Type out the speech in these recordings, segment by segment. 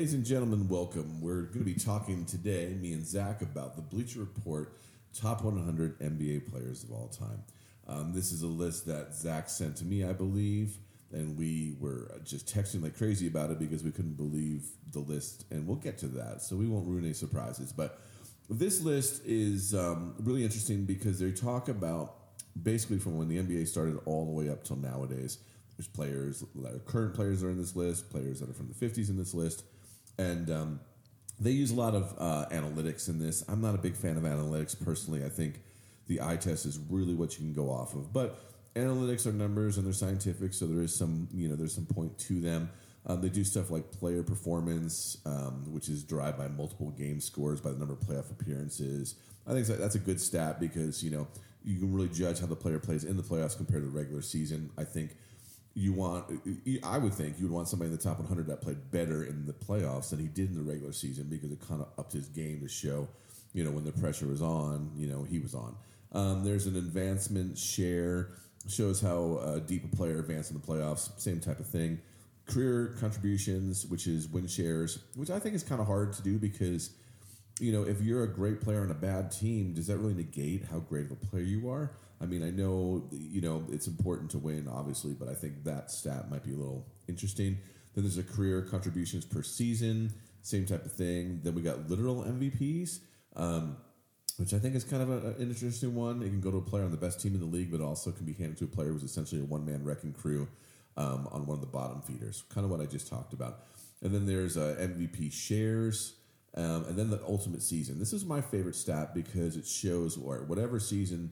Ladies and gentlemen, welcome. We're going to be talking today, me and Zach, about the Bleacher Report top 100 NBA players of all time. Um, this is a list that Zach sent to me, I believe, and we were just texting like crazy about it because we couldn't believe the list, and we'll get to that, so we won't ruin any surprises. But this list is um, really interesting because they talk about basically from when the NBA started all the way up till nowadays. There's players, current players are in this list, players that are from the 50s in this list, and um, they use a lot of uh, analytics in this. I'm not a big fan of analytics personally. I think the eye test is really what you can go off of, but analytics are numbers and they're scientific, so there is some you know there's some point to them. Um, they do stuff like player performance, um, which is derived by multiple game scores by the number of playoff appearances. I think that's a good stat because you know you can really judge how the player plays in the playoffs compared to the regular season. I think you want, I would think you would want somebody in the top 100 that played better in the playoffs than he did in the regular season because it kind of upped his game to show, you know, when the pressure was on, you know, he was on. Um, there's an advancement share, shows how uh, deep a player advanced in the playoffs, same type of thing. Career contributions, which is win shares, which I think is kind of hard to do because, you know, if you're a great player on a bad team, does that really negate how great of a player you are? I mean, I know you know it's important to win, obviously, but I think that stat might be a little interesting. Then there's a career contributions per season, same type of thing. Then we got literal MVPs, um, which I think is kind of a, an interesting one. It can go to a player on the best team in the league, but also can be handed to a player who's essentially a one man wrecking crew um, on one of the bottom feeders. Kind of what I just talked about. And then there's uh, MVP shares. Um, and then the ultimate season. This is my favorite stat because it shows or whatever season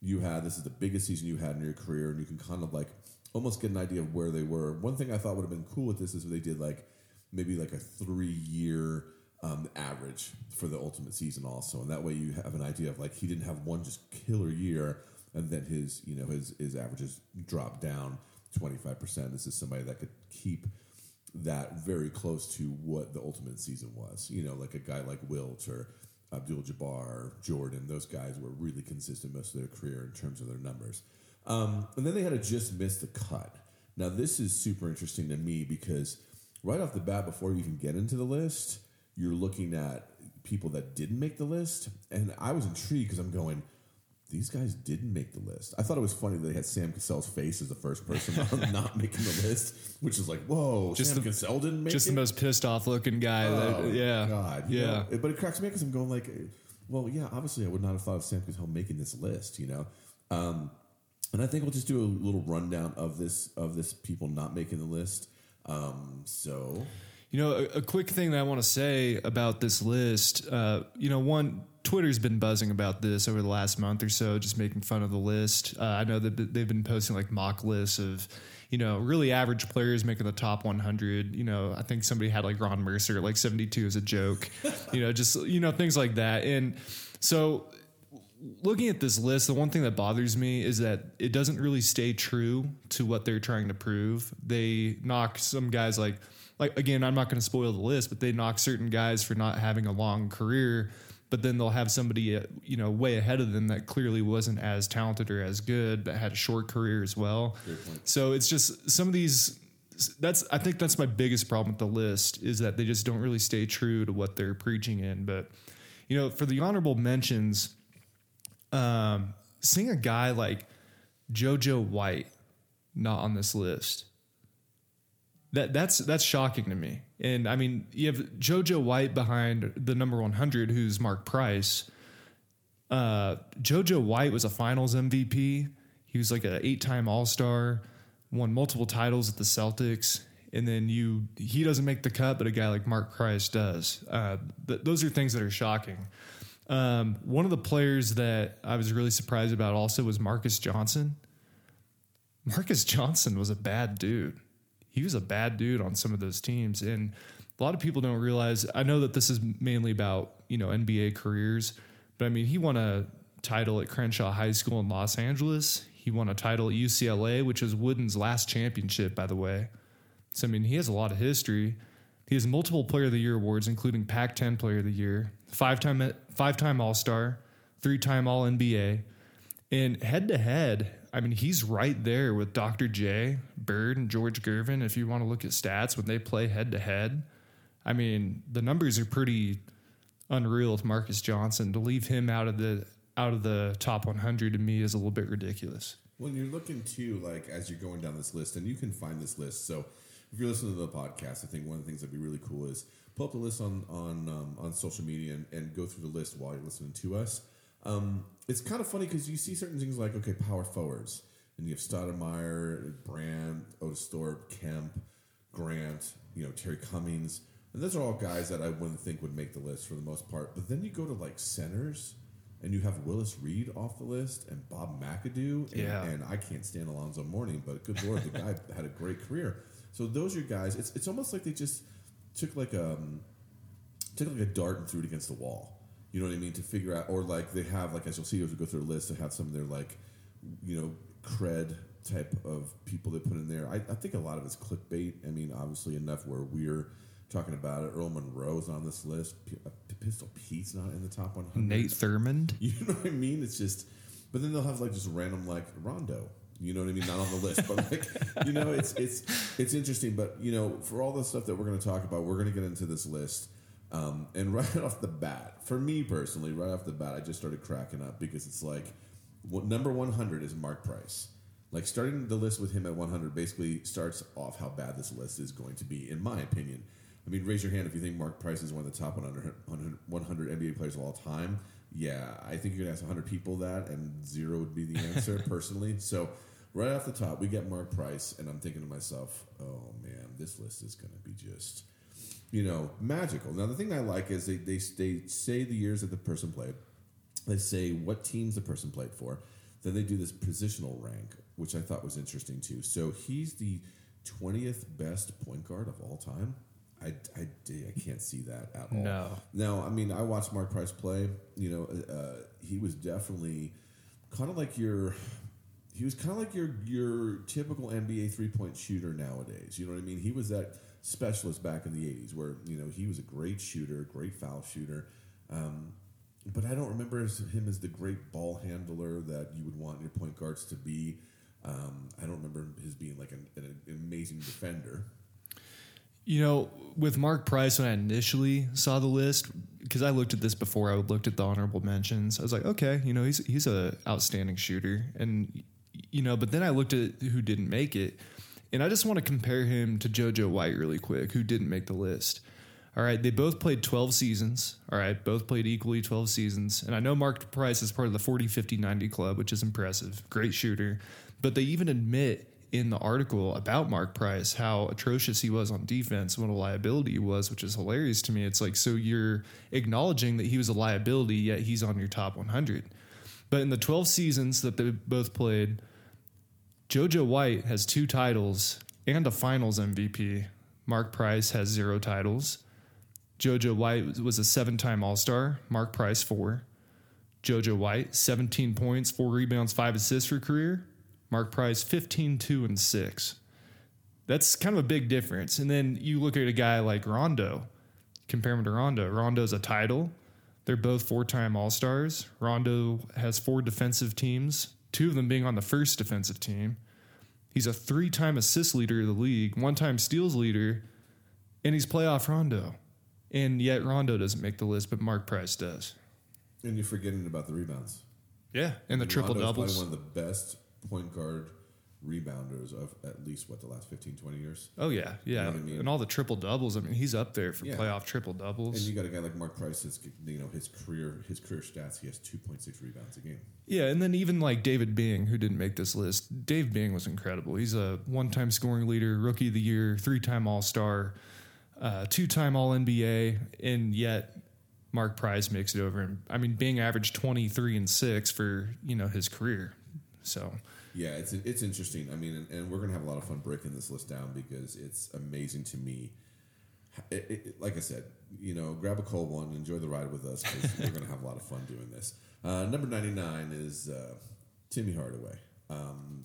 you had. This is the biggest season you had in your career, and you can kind of like almost get an idea of where they were. One thing I thought would have been cool with this is they did like maybe like a three year um, average for the ultimate season also, and that way you have an idea of like he didn't have one just killer year, and then his you know his his averages dropped down twenty five percent. This is somebody that could keep that very close to what the ultimate season was. You know, like a guy like Wilt or Abdul Jabbar, Jordan, those guys were really consistent most of their career in terms of their numbers. Um, and then they had to just miss the cut. Now, this is super interesting to me because right off the bat, before you even get into the list, you're looking at people that didn't make the list. And I was intrigued because I'm going, these guys didn't make the list. I thought it was funny that they had Sam Cassell's face as the first person not making the list, which is like, whoa, just Sam the, Cassell didn't make just it. the most pissed off looking guy. Oh, that, yeah, God, yeah. Know? But it cracks me because I'm going like, well, yeah, obviously I would not have thought of Sam Cassell making this list, you know. Um, and I think we'll just do a little rundown of this of this people not making the list. Um, so, you know, a, a, quick thing that I want to say about this list, uh, you know, one Twitter's been buzzing about this over the last month or so, just making fun of the list. Uh, I know that they've been posting like mock lists of, you know, really average players making the top 100. You know, I think somebody had like Ron Mercer like 72 as a joke, you know, just, you know, things like that. And so looking at this list, the one thing that bothers me is that it doesn't really stay true to what they're trying to prove. They knock some guys like, like again, I'm not going to spoil the list, but they knock certain guys for not having a long career but then they'll have somebody uh, you know way ahead of them that clearly wasn't as talented or as good that had a short career as well. So it's just some of these that's I think that's my biggest problem with the list is that they just don't really stay true to what they're preaching in. But you know, for the honorable mentions, um, seeing a guy like JoJo White not on this list that that's that's shocking to me. And I mean, you have JoJo White behind the number 100, who's Mark Price. Uh, JoJo White was a Finals MVP. He was like an eight-time All Star, won multiple titles at the Celtics. And then you, he doesn't make the cut, but a guy like Mark Price does. Uh, th- those are things that are shocking. Um, one of the players that I was really surprised about also was Marques Johnson. Marques Johnson was a bad dude he was a bad dude on some of those teams. And a lot of people don't realize. I know that this is mainly about you know NBA careers, but I mean he won a title at Crenshaw High School in Los Angeles. He won a title at UCLA, which was Wooden's last championship, by the way. So I mean he has a lot of history. He has multiple Player of the Year awards, including Pac-10 Player of the Year, five-time five-time All-Star, three-time All NBA, and head-to-head I mean, he's right there with Dr. J, Bird, and George Gervin. If you want to look at stats when they play head to head, I mean, the numbers are pretty unreal with Marques Johnson. To leave him out of the out of the top 100 to me is a little bit ridiculous. When you're looking to like as you're going down this list, and you can find this list. So if you're listening to the podcast, I think one of the things that'd be really cool is pull up the list on on um, on social media and, and go through the list while you're listening to us. Um, it's kind of funny because you see certain things like okay, power forwards, and you have Stoudemire, Brand, Otis Thorpe, Kemp, Grant, you know Terry Cummings, and those are all guys that I wouldn't think would make the list for the most part. But then you go to like centers, and you have Willis Reed off the list and Bob McAdoo, and, Yeah. and I can't stand Alonzo Mourning, but good lord, the guy had a great career. So those are guys. It's it's almost like they just took like um took like a dart and threw it against the wall. You know what I mean? To figure out, or like they have, like as you'll see as we go through the list, they have some of their like, you know, cred type of people they put in there. I, I think a lot of it's clickbait. I mean, obviously enough where we're talking about it. Earl Monroe's on this list. P- uh, Pistol Pete's not in the top 100. Nate Thurmond. You know what I mean? It's just, but then they'll have like just random like Rondo. You know what I mean? Not on the list, but like you know, it's it's it's interesting. But you know, for all the stuff that we're going to talk about, we're going to get into this list. Um, and right off the bat, for me personally, right off the bat, I just started cracking up because it's like what, number one hundred is Mark Price. Like starting the list with him at one hundred basically starts off how bad this list is going to be, in my opinion. I mean, raise your hand if you think Mark Price is one of the top 100, 100, 100 NBA players of all time. Yeah, I think you're going to ask 100 people that, and zero would be the answer, personally. So, right off the top, we get Mark Price, and I'm thinking to myself, oh man, this list is going to be just, you know, magical. Now, the thing I like is they, they, they say the years that the person played, they say what teams the person played for, then they do this positional rank, which I thought was interesting too. So, he's the 20th best point guard of all time. I, I, I can't see that at all. No. Now, I mean, I watched Mark Price play. You know, uh, he was definitely kind of like your. He was kind of like your your typical NBA three point shooter nowadays. You know what I mean? He was that specialist back in the '80s, where you know he was a great shooter, great foul shooter. Um, but I don't remember him as the great ball handler that you would want your point guards to be. Um, I don't remember his being like an, an amazing defender. You know, with Mark Price, when I initially saw the list, because I looked at this before I looked at the honorable mentions, I was like, okay, you know, he's he's a outstanding shooter, and you know, but then I looked at who didn't make it, and I just want to compare him to JoJo White really quick, who didn't make the list. All right, they both played 12 seasons. All right, both played equally 12 seasons. And I know Mark Price is part of the 40 50 90 club, which is impressive. Great shooter. But they even admit in the article about Mark Price how atrocious he was on defense, what a liability he was, which is hilarious to me. It's like, so you're acknowledging that he was a liability, yet he's on your top 100. But in the 12 seasons that they both played, JoJo White has two titles and a finals MVP. Mark Price has zero titles. JoJo White was a seven time All Star. Mark Price, four. JoJo White, 17 points, four rebounds, five assists for career. Mark Price, 15, 2, and 6. That's kind of a big difference. And then you look at a guy like Rondo, compare him to Rondo. Rondo's a title. They're both four time All Stars. Rondo has four defensive teams, two of them being on the first defensive team. He's a three time assist leader of the league, one time steals leader, and he's playoff Rondo. And yet Rondo doesn't make the list, but Mark Price does. And you're forgetting about the rebounds. Yeah. And the triple doubles. One of the best point guard rebounders of at least what the last 15, 20 years. Oh yeah, yeah, know I mean? and all the triple doubles. I mean, he's up there for Yeah. playoff triple doubles. And you got a guy like Mark Price. You know his career his career stats. He has two point six rebounds a game. Yeah, and then even like David Bing, who didn't make this list. Dave Bing was incredible. He's a one-time scoring leader, rookie of the year, three-time All-Star, uh, two-time All NBA, and yet Mark Price makes it over. And I mean, Bing averaged twenty-three and six for you know his career. So Yeah, it's it's interesting. I mean, and, and we're gonna have a lot of fun breaking this list down because it's amazing to me. It, it, like I said, you know, grab a cold one, enjoy the ride with us because we're gonna have a lot of fun doing this. Uh, number ninety nine is uh, Timmy Hardaway. Um,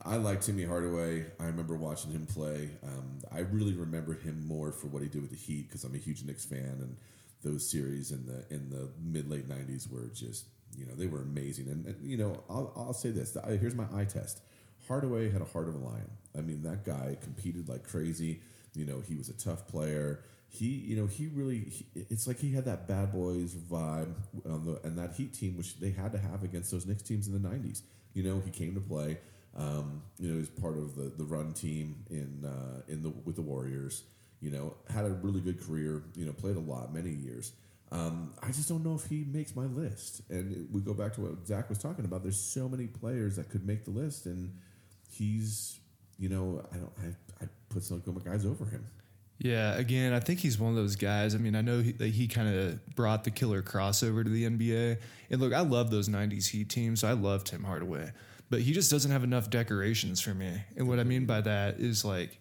I like Timmy Hardaway. I remember watching him play. Um, I really remember him more for what he did with the Heat because I'm a huge Knicks fan, and those series in the in the mid late '90s were just you know they were amazing. And, and you know I'll, I'll say this: here's my eye test. Hardaway had a heart of a lion. I mean, that guy competed like crazy. You know, he was a tough player. He, you know, he really. He, it's like he had that bad boys vibe on the and that Heat team, which they had to have against those Knicks teams in the '90s. You know, he came to play. Um, you know, he was part of the the run team in uh, in the with the Warriors. You know, had a really good career. You know, played a lot, many years. Um, I just don't know if he makes my list. And we go back to what Zach was talking about. There's so many players that could make the list, and he's, you know, I don't, I, I put some guys over him. Yeah, again, I think he's one of those guys. I mean, I know he, that he kind of brought the killer crossover to the NBA. And look, I love those 90s Heat teams. So I love Tim Hardaway. But he just doesn't have enough decorations for me. And what I mean by that is like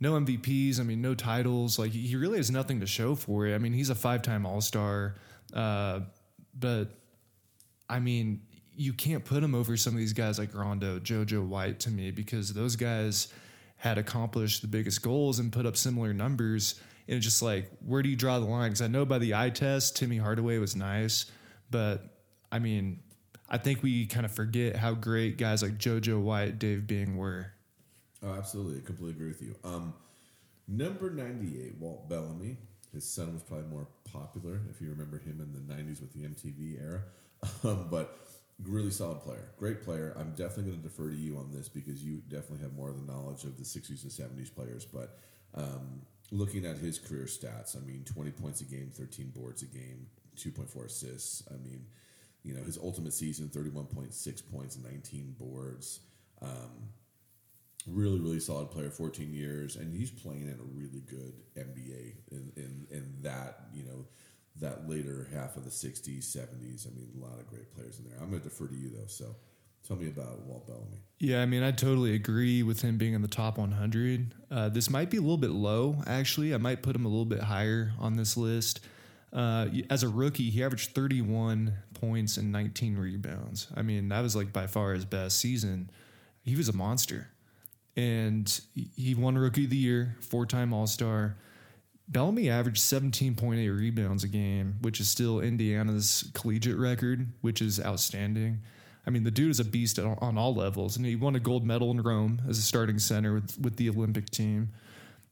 no MVPs. I mean, no titles. Like he really has nothing to show for it. I mean, he's a five-time All-Star, uh, but I mean, you can't put him over some of these guys like Rondo, JoJo White to me because those guys had accomplished the biggest goals and put up similar numbers. And it's just like, where do you draw the line? Because I know by the eye test, Timmy Hardaway was nice, but I mean, I think we kind of forget how great guys like JoJo White, Dave Bing were. Oh, absolutely. I completely agree with you. Um, number 98, Walt Bellamy. His son was probably more popular if you remember him in the 90s with the MTV era. Um, but really solid player. Great player. I'm definitely going to defer to you on this because you definitely have more of the knowledge of the 60s and 70s players. But um, looking at his career stats, I mean, 20 points a game, 13 boards a game, 2.4 assists. I mean, you know, his ultimate season, 31.6 points, 19 boards. Um, really, really solid player, 14 years, and he's playing in a really good NBA in, in, in that, you know, that later half of the 60s, 70s. I mean, a lot of great players in there. I'm going to defer to you, though. So tell me about Walt Bellamy. Yeah, I mean, I totally agree with him being in the top 100. Uh, this might be a little bit low, actually. I might put him a little bit higher on this list. Uh, as a rookie, he averaged 31 points and 19 rebounds. I mean, that was like by far his best season. He was a monster and he won Rookie of the Year, four time All Star. Bellamy averaged 17.8 rebounds a game, which is still Indiana's collegiate record, which is outstanding. I mean, the dude is a beast on all levels, and he won a gold medal in Rome as a starting center with, with the Olympic team.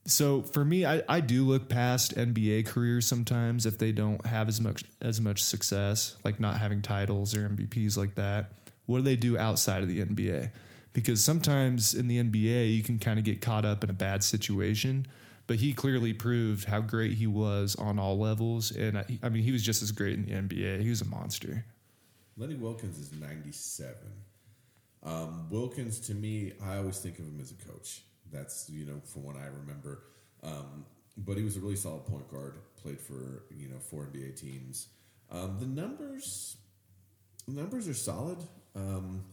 So for me, I, I do look past NBA careers sometimes if they don't have as much as much success, like not having titles or MVPs like that. What do they do outside of the NBA? Because sometimes in the NBA you can kind of get caught up in a bad situation. But he clearly proved how great he was on all levels, and I, I mean he was just as great in the NBA. He was a monster. Lenny Wilkens is ninety seven. Um, Wilkens, to me, I always think of him as a coach. That's you know from what I remember. Um, but he was a really solid point guard. Played for you know four NBA teams. Um, the numbers, numbers are solid. Um,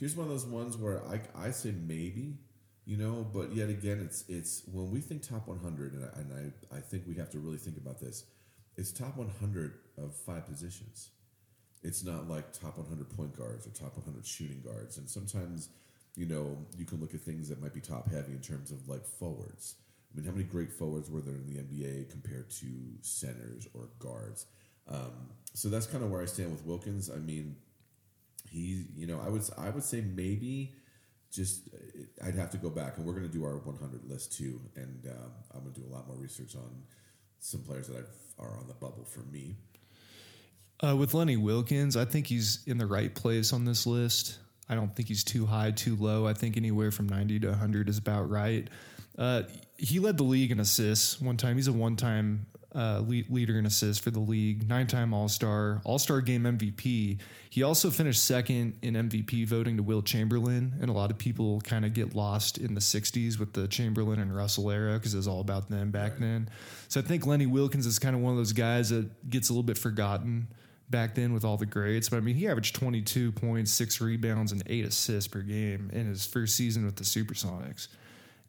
here's one of those ones where I, I say maybe, you know, but yet again, it's it's when we think top 100, and I, and I, I think we have to really think about this. It's top 100 of five positions. It's not like top 100 point guards or top 100 shooting guards. And sometimes, you know, you can look at things that might be top heavy in terms of like forwards. I mean, how many great forwards were there in the NBA compared to centers or guards? Um, so that's kind of where I stand with Wilkens. I mean, he, you know, I would I would say maybe just I'd have to go back and we're going to do our 100 list too, and uh, I'm going to do a lot more research on some players that I've, are on the bubble for me. Uh, with Lenny Wilkens, I think he's in the right place on this list. I don't think he's too high, too low. I think anywhere from 90 to 100 is about right. Uh, he led the league in assists one time. He's a one time uh, leader in assists for the league, nine time All Star, All Star game MVP. He also finished second in MVP voting to Wilt Chamberlain. And a lot of people kind of get lost in the 60s with the Chamberlain and Russell era because it was all about them back right. then. So I think Lenny Wilkens is kind of one of those guys that gets a little bit forgotten back then with all the greats. But I mean, he averaged 22 points, six rebounds, and eight assists per game in his first season with the Supersonics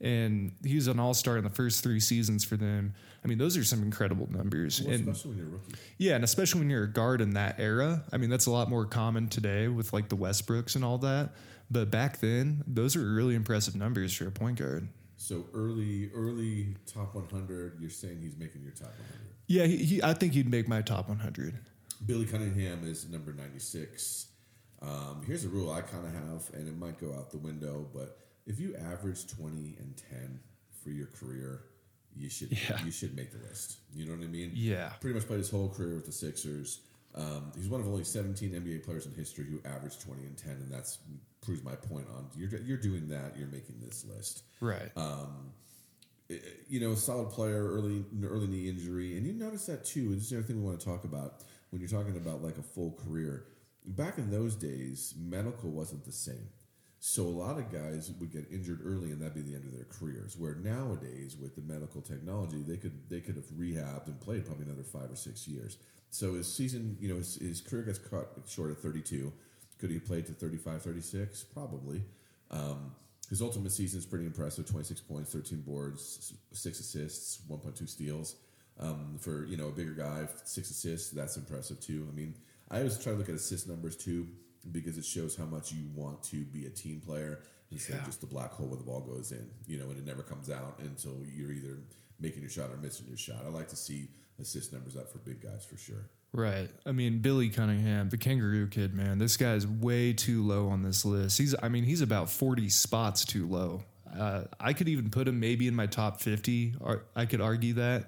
and he was an all star in the first three seasons for them. I mean, those are some incredible numbers. Well, and, especially when you're a rookie. Yeah, and especially when you're a guard in that era. I mean, that's a lot more common today with like the Westbrooks and all that. But back then, those are really impressive numbers for a point guard. So early, early top 100. You're saying he's making your top 100. Yeah, he, he, I think he'd make my top 100. Billy Cunningham is number 96. Um, here's a rule I kind of have, and it might go out the window, but if you average 20 and 10 for your career, you should Yeah. you should make the list. You know what I mean? Yeah. Pretty much played his whole career with the Sixers. Um, he's one of only 17 NBA players in history who averaged 20 and 10, and that's proves my point on you're you're doing that. You're making this list. Right. Um, you know, solid player, early early knee injury, and you notice that too. And this is the other thing we want to talk about when you're talking about like a full career. Back in those days, medical wasn't the same, so a lot of guys would get injured early, and that'd be the end of their careers. Where nowadays, with the medical technology, they could they could have rehabbed and played probably another five or six years. So his season, you know, his, his career gets cut short at 32. Could he have played to 35, 36? Probably. Um, his ultimate season is pretty impressive: twenty six points, thirteen boards, six assists, one point two steals. Um, for you know a bigger guy, six assists that's impressive too. I mean, I always try to look at assist numbers too because it shows how much you want to be a team player instead of just the black hole where the ball goes in. You know, and it never comes out until you're either making your shot or missing your shot. I like to see assist numbers up for big guys for sure. Right. I mean, Billy Cunningham, the kangaroo kid, man, this guy's way too low on this list. He's, I mean, he's about 40 spots too low. Uh, I could even put him maybe in my top 50. Or I could argue that.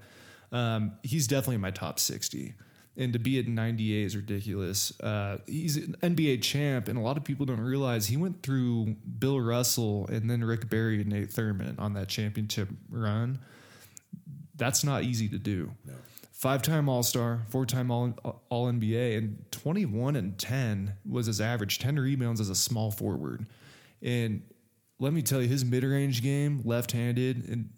Um, he's definitely in my top 60. And to be at 98 is ridiculous. Uh, he's an NBA champ, and a lot of people don't realize he went through Bill Russell and then Rick Barry and Nate Thurmond on that championship run. That's not easy to do No, five time All Star, four time All All NBA, and 21 and 10 was his average, 10 rebounds as a small forward. And let me tell you, his mid range game, left handed, and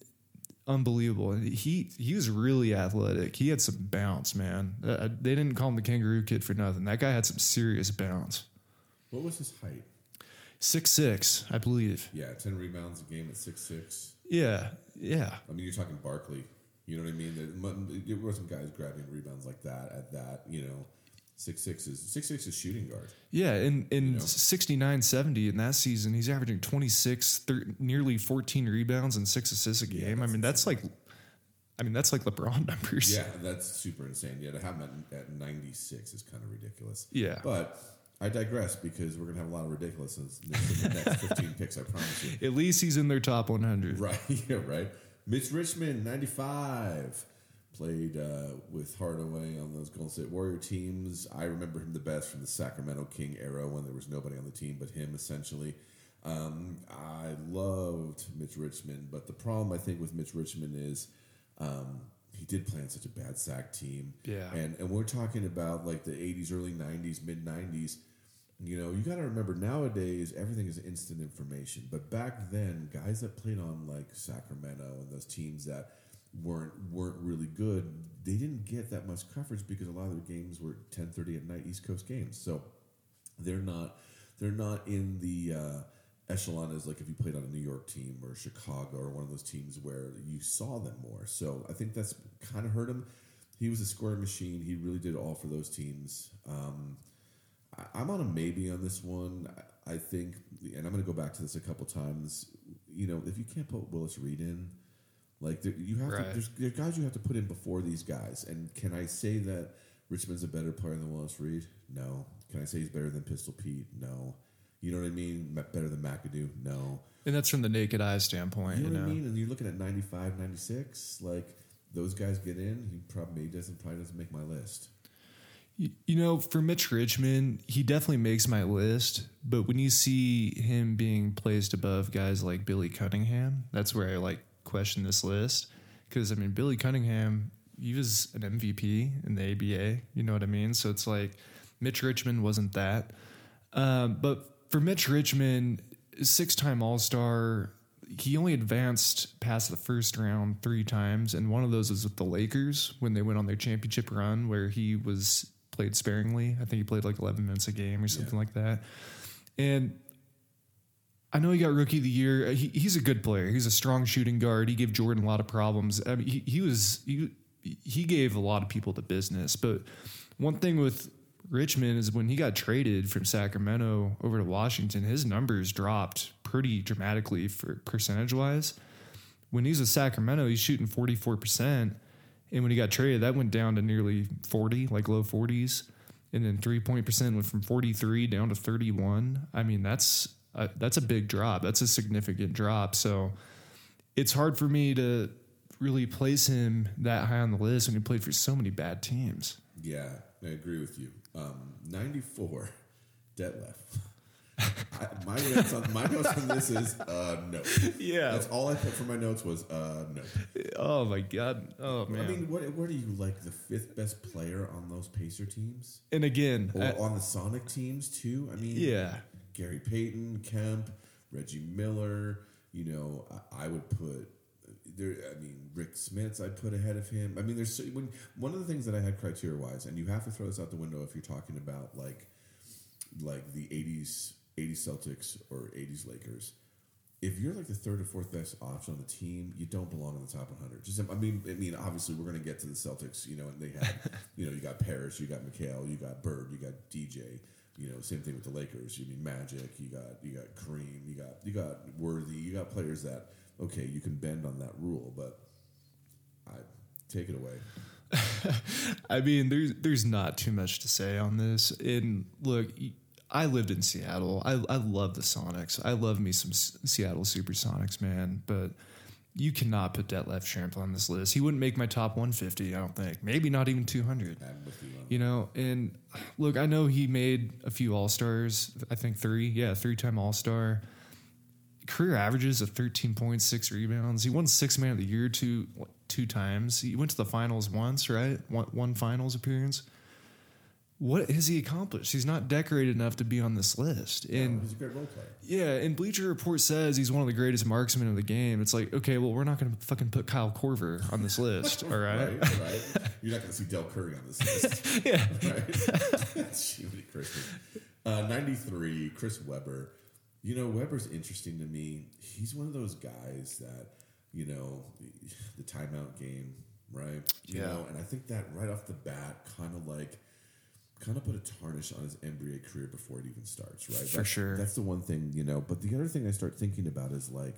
unbelievable. And he he was really athletic. He had some bounce, man. Uh, they didn't call him the Kangaroo Kid for nothing. That guy had some serious bounce. what was his height? Six six, I believe. Yeah, ten rebounds a game at six six. Yeah, yeah. I mean, you're talking Barkley. You know what I mean? There- There wasn't guys grabbing rebounds like that at that. You know, six six is six six is shooting guard. Yeah, in in know? 69 70 in that season, he's averaging 26 thir- nearly 14 rebounds and 6 assists a game. I mean, that's like I mean, that's like LeBron numbers. Yeah, that's super insane. Yeah, to have him at, at 96 is kind of ridiculous. Yeah. But I digress because we're gonna have a lot of ridiculousness in the next 15 picks. I promise you. At least he's in their top 100. Right. Yeah. Right. Mitch Richmond, 95. Played uh, with Hardaway on those Golden State Warrior teams. I remember him the best from the Sacramento King era when there was nobody on the team but him, essentially. Um, I loved Mitch Richmond, but the problem I think with Mitch Richmond is um, he did play on such a bad sack team. Yeah. And and we're talking about like the 80s, early 90s, mid 90s. You know, you got to remember nowadays everything is instant information. But back then, guys that played on like Sacramento and those teams that weren't weren't really good, they didn't get that much coverage because a lot of their games were 10:30 at night East Coast games. So they're not they're not in the uh, echelon as like if you played on a New York team or Chicago or one of those teams where you saw them more. So I think that's kind of hurt him. He was a scoring machine. He really did all for those teams. Um, I, I'm on a maybe on this one. I, I think, and I'm going to go back to this a couple times. You know, if you can't put Willis Reed in, like there, you have to, Right. there's, there guys you have to put in before these guys. And can I say that Richmond's a better player than Willis Reed? No. Can I say he's better than Pistol Pete? No. You know what I mean? Better than McAdoo? No. And that's from the naked eye standpoint, You you know know. what I mean? And you're looking at 95, 96. Like those guys get in. He probably he doesn't probably doesn't make my list. You, you know, for Mitch Richmond, he definitely makes my list, but when you see him being placed above guys like Billy Cunningham, that's where I like question this list because I mean Billy Cunningham, he was an MVP in the ABA, you know what I mean? So it's like Mitch Richmond wasn't that. Um, but for Mitch Richmond, six-time All-Star, he only advanced past the first round three times, and one of those was with the Lakers when they went on their championship run, where he was played sparingly. I think he played like 11 minutes a game or something like that. And I know he got rookie of the year. Uh, he, he's a good player. He's a strong shooting guard. He gave Jordan a lot of problems. I mean, he, he was he, he gave a lot of people the business. But one thing with Richmond is when he got traded from Sacramento over to Washington, his numbers dropped pretty dramatically for percentage wise. When he's with Sacramento, he's shooting 44%. And when he got traded, that went down to nearly 40, like low 40s. And then three point percent went from 43 down to 31. I mean, that's that's a big drop. That's a significant drop. So it's hard for me to really place him that high on the list when he played for so many bad teams. Yeah, I agree with you. Um, 94, Detlef. I, my, notes on, my notes on this is uh, no. Yeah. That's all I put for my notes was uh, no. Oh my god. Oh man. I mean, what, what are you like the fifth best player on those Pacer teams? and again, Or I- on the Sonic teams too? I mean, yeah. Gary Payton, Kemp, Reggie Miller. You know, I, I would put there. I mean, Rik Smits. I'd put ahead of him. I mean, there's so, when one of the things that I had criteria wise, and you have to throw this out the window if you're talking about like like the '80s '80s Celtics or '80s Lakers. If you're like the third or fourth best option on the team, you don't belong in the top 100. Just, I mean, I mean, obviously, we're going to get to the Celtics, you know, and they had, you know, you got Parish, you got McHale, you got Bird, you got DJ, you know, same thing with the Lakers. You mean Magic, you got you got Kareem, you got you got Worthy, you got players that okay, you can bend on that rule, but I take it away. I mean, there's there's not too much to say on this. And look, I lived in Seattle. I I love the Sonics. I love me some S- Seattle Supersonics, man. But you cannot put Detlef Schrempf on this list. He wouldn't make my top 150. I don't think. Maybe not even 200. You You know, and look, I know he made a few All Stars. I think three. Yeah, three time All Star. Career averages of thirteen point six rebounds. He won Six Man of the Year two two times. He went to the finals once, right? One, one finals appearance. What has he accomplished? He's not decorated enough to be on this list. And He's a great role player. yeah, and Bleacher Report says he's one of the greatest marksmen of the game. It's like, okay, well, we're not going to fucking put Kyle Korver on this list, all right? Right, right. You're not going to see Del Curry on this list. yeah. right? Jiminy Christmas. Uh, 93, Chris Webber. You know, Webber's interesting to me. He's one of those guys that, you know, the timeout game, right? You Yeah. know, and I think that right off the bat kind of like, kind of put a tarnish on his NBA career before it even starts, right? For That's- sure. That's the one thing, you know. But the other thing I start thinking about is like,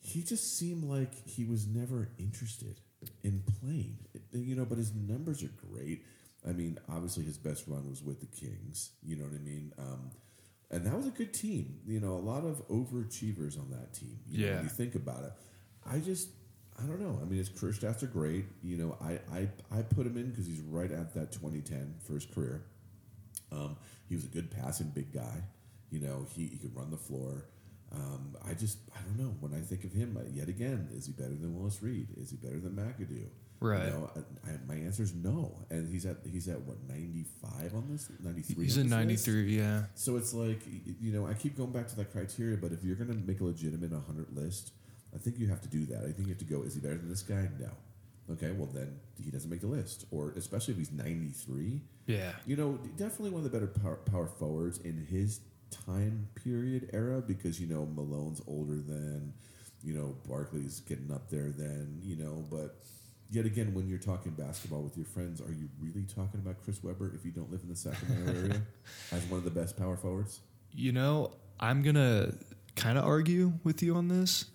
he just seemed like he was never interested in playing, you know. But his numbers are great. I mean, obviously his best run was with the Kings. You know what I mean? Um, and that was a good team. You know, a lot of overachievers on that team. You know, Yeah. when you think about it, I just, I don't know. I mean, his career stats are great. You know, I I, I put him in because he's right at that 2010 for his career. Um, he was a good passing big guy. You know, he, he could run the floor. Um, I just, I don't know. When I think of him, yet again, is he better than Willis Reed? Is he better than McAdoo? Right. You know, I, I, my answer is no. And he's at he's at what 95 on this 93. He's on in list? 93, yeah. So it's like you know, I keep going back to that criteria, but if you're going to make a legitimate 100 list, I think you have to do that. I think you have to go. Is he better than this guy? No. Okay, well then he doesn't make the list, or especially if he's 93. Yeah. You know, definitely one of the better power, power forwards in his time period era because you know Malone's older than, you know Barkley's getting up there then you know, but yet again when you're talking basketball with your friends, are you really talking about Chris Webber if you don't live in the Sacramento area as one of the best power forwards? You know, I'm going to kind of argue with you on this.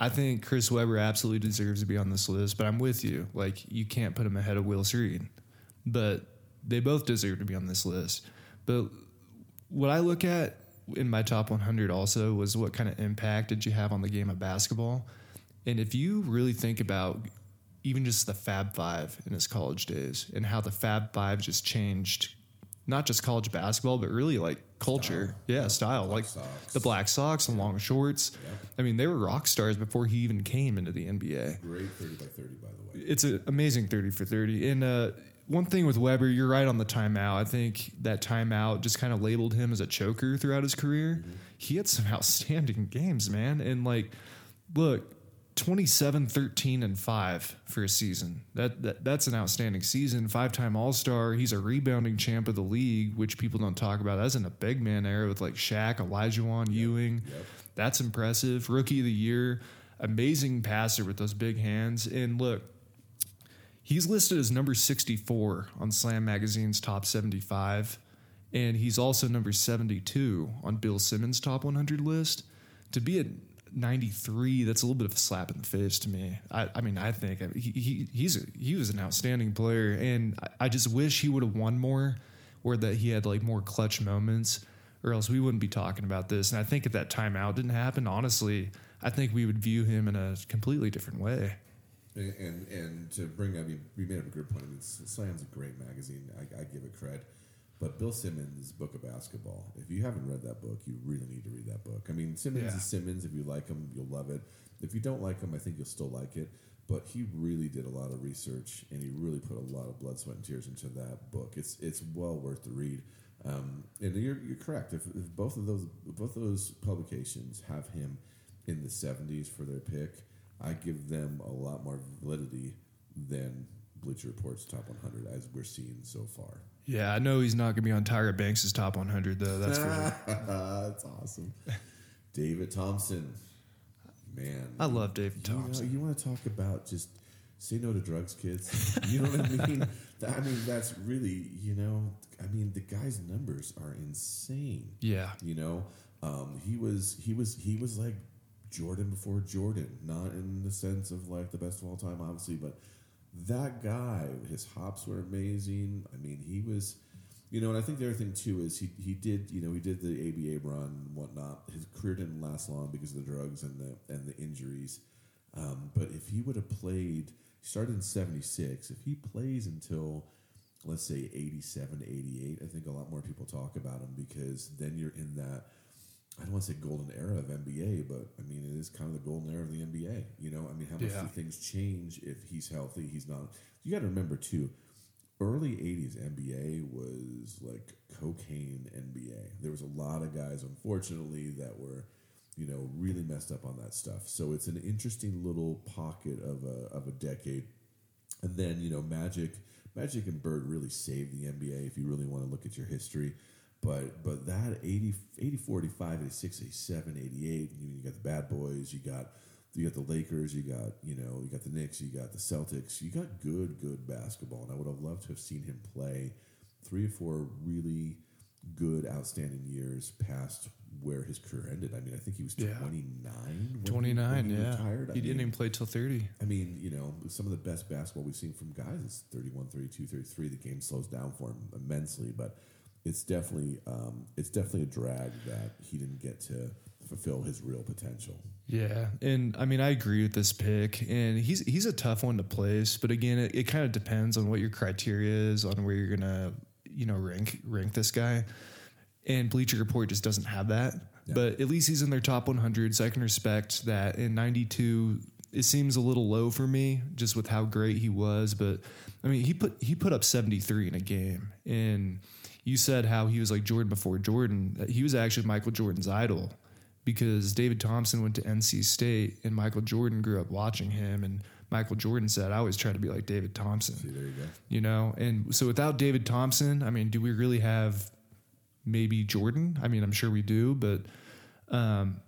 I think Chris Webber absolutely deserves to be on this list, but I'm with you. Like, you can't put him ahead of Will Reed. But they both deserve to be on this list. But what I look at in my top 100 also was what kind of impact did you have on the game of basketball? And if you really think about even just the Fab Five in his college days and how the Fab Five just changed not just college basketball, but really like culture. Style. Yeah, style. like socks. the black socks and long shorts. Yep. I mean, they were rock stars before he even came into the NBA Great 30 by 30, by the way. it's an amazing 30 for 30 and uh, one thing with webber you're right on the timeout i think that timeout just kind of labeled him as a choker throughout his career he had some outstanding games man and like look 27 13 and 5 for a season that, that that's an outstanding season five-time all-star he's a rebounding champ of the league which people don't talk about that's in a big man era with like Shaq, Olajuwon Ewing Yep. that's impressive. Rookie of the year, amazing passer with those big hands. And look, he's listed as number 64 on Slam Magazine's top 75. And he's also number 72 on Bill Simmons' top 100 list. To be at 93, that's a little bit of a slap in the face to me. I, I mean, I think he, he, he's a, he was an outstanding player. And I, I just wish he would have won more or that he had like more clutch moments. or else we wouldn't be talking about this. And I think if that timeout didn't happen, honestly, I think we would view him in a completely different way. And, and and to bring, mean, we made up a good point. I mean, Slam's a great magazine. I, I give it credit. But Bill Simmons' book of basketball. If you haven't read that book, you really need to read that book. I mean, Simmons Yeah. is Simmons. If you like him, you'll love it. If you don't like him, I think you'll still like it. But he really did a lot of research, and he really put a lot of blood, sweat, and tears into that book. It's it's well worth the read. Um, and you're, you're correct. If, if both of those both of those publications have him in the 70s for their pick, I give them a lot more validity than Bleacher Report's top 100 as we're seeing so far. Yeah, I know he's not going to be on Tyra Banks' top 100 though. That's for sure. That's awesome. David Thompson, man, I love David you know, Thompson. you want to talk about just say no to drugs, kids. You know what I mean? I mean, that's really, you know, I mean, the guy's numbers are insane. Yeah, You know, um, he was he was he was like Jordan before Jordan, not in the sense of like the best of all time, obviously, but that guy, his hops were amazing. I mean, he was, you know, and I think the other thing too is he he did you know he did the ABA run and whatnot. His career didn't last long because of the drugs and the and the injuries. Um, but if he would have played, he started in '76. If he plays until let's say 87 88 i think a lot more people talk about him because then you're in that i don't want to say golden era of nba but i mean it is kind of the golden era of the nba you know? I mean how much Yeah. do things change if he's healthy he's not? You got to remember too early 80s nba was like cocaine nba there was a lot of guys unfortunately that were you know really messed up on that stuff. So it's an interesting little pocket of a, of a decade. And then, you know, Magic Magic and Bird really saved the NBA if you really want to look at your history. But but that 80, 84, 85, 86, 87, 88, you, you got the bad boys, you got you got the Lakers, you got, you know, you got the Knicks, you got the Celtics, you got good, good basketball. And I would have loved to have seen him play three or four really good, outstanding years past where his career ended. I mean, I think he was Yeah. 29 he- 29, when he yeah. retired. I he didn't even play till 30. I mean, you know, some of the best basketball we've seen from guys is 31, 32, 33. The game slows down for him immensely, but it's definitely um, it's definitely a drag that he didn't get to fulfill his real potential. Yeah, and I mean I agree with this pick, and he's he's a tough one to place. But again, it, it kind of depends on what your criteria is on where you're gonna you know rank rank this guy. And Bleacher Report just doesn't have that. Yeah. But at least he's in their top 100, so I can respect that. In 92, it seems a little low for me, just with how great he was. But I mean, he put he put up 73 in a game, and you said how he was like Jordan before Jordan. He was actually Michael Jordan's idol because David Thompson went to NC State, and Michael Jordan grew up watching him, and Michael Jordan said, "I always try to be like David Thompson." See, there you go. you know and so without david thompson i mean do we really have maybe jordan i mean i'm sure we do but um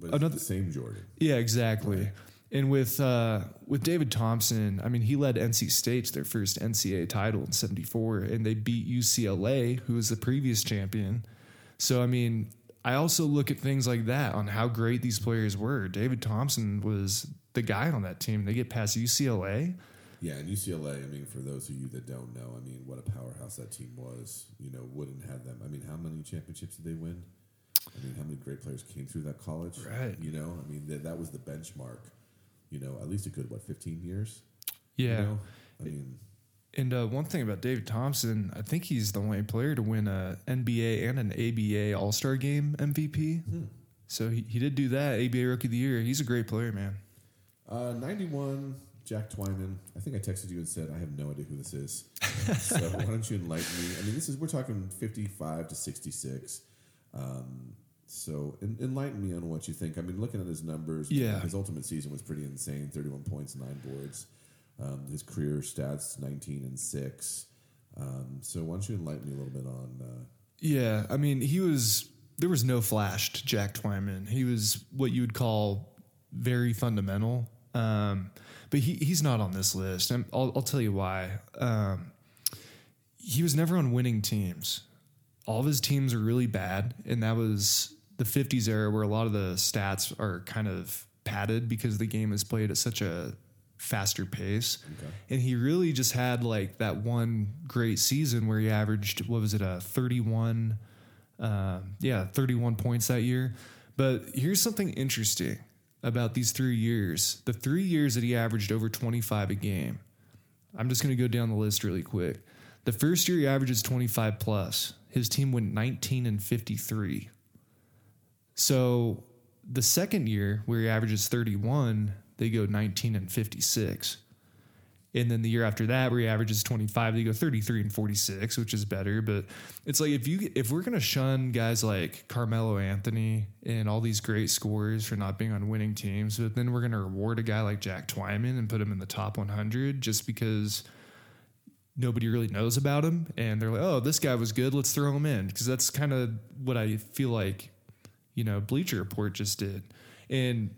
But Another- the same Jordan. yeah exactly and with uh with david thompson i mean he led nc state to their first ncaa title in 74 and they beat ucla who was the previous champion so i mean i also look at things like that on how great these players were david thompson was the guy on that team they get past ucla Yeah, and UCLA. I mean, for those of you that don't know, I mean, what a powerhouse that team was. You know, wouldn't have them. I mean, how many championships did they win? I mean, how many great players came through that college? Right. You know, I mean, that, that was the benchmark. You know, at least a good what, fifteen years? yeah You know? I mean, And uh, one thing about David Thompson, I think he's the only player to win a NBA and an ABA All Star Game MVP. So he, he did do that. ABA Rookie of the Year. He's a great player, man. Uh, 91, Jack Twyman. I think I texted you and said, I have no idea who this is. so why don't you enlighten me? I mean, this is, we're talking 55 to 66. Um, so en- enlighten me on what you think. I mean, looking at his numbers, Yeah. his ultimate season was pretty insane 31 points, nine boards. Um, his career stats 19 and 6. Um, so why don't you enlighten me a little bit on. Uh, Yeah, I mean, he was there was no flash to Jack Twyman. He was what you would call very fundamental. Um, but he he's not on this list. And I'll, I'll tell you why. Um, he was never on winning teams. All of his teams are really bad, and that was the '50s era where a lot of the stats are kind of padded because the game is played at such a faster pace. Okay. And he really just had like that one great season where he averaged what was it a 31 Um, yeah, 31 points that year. But here's something interesting about these three years the three years that he averaged over 25 a game. I'm just going to go down the list really quick. The first year he averages 25 plus, his team went 19 and 53. So the second year where he averages 31, they go 19 and 56. And then the year after that, where he averages 25, they go 33 and 46, which is better. But it's like if you if we're gonna shun guys like Carmelo Anthony and all these great scorers for not being on winning teams, but then we're gonna reward a guy like Jack Twyman and put him in the top 100 just because nobody really knows about him, and they're like, oh, this guy was good, let's throw him in, because that's kind of what I feel like, you know, Bleacher Report just did, and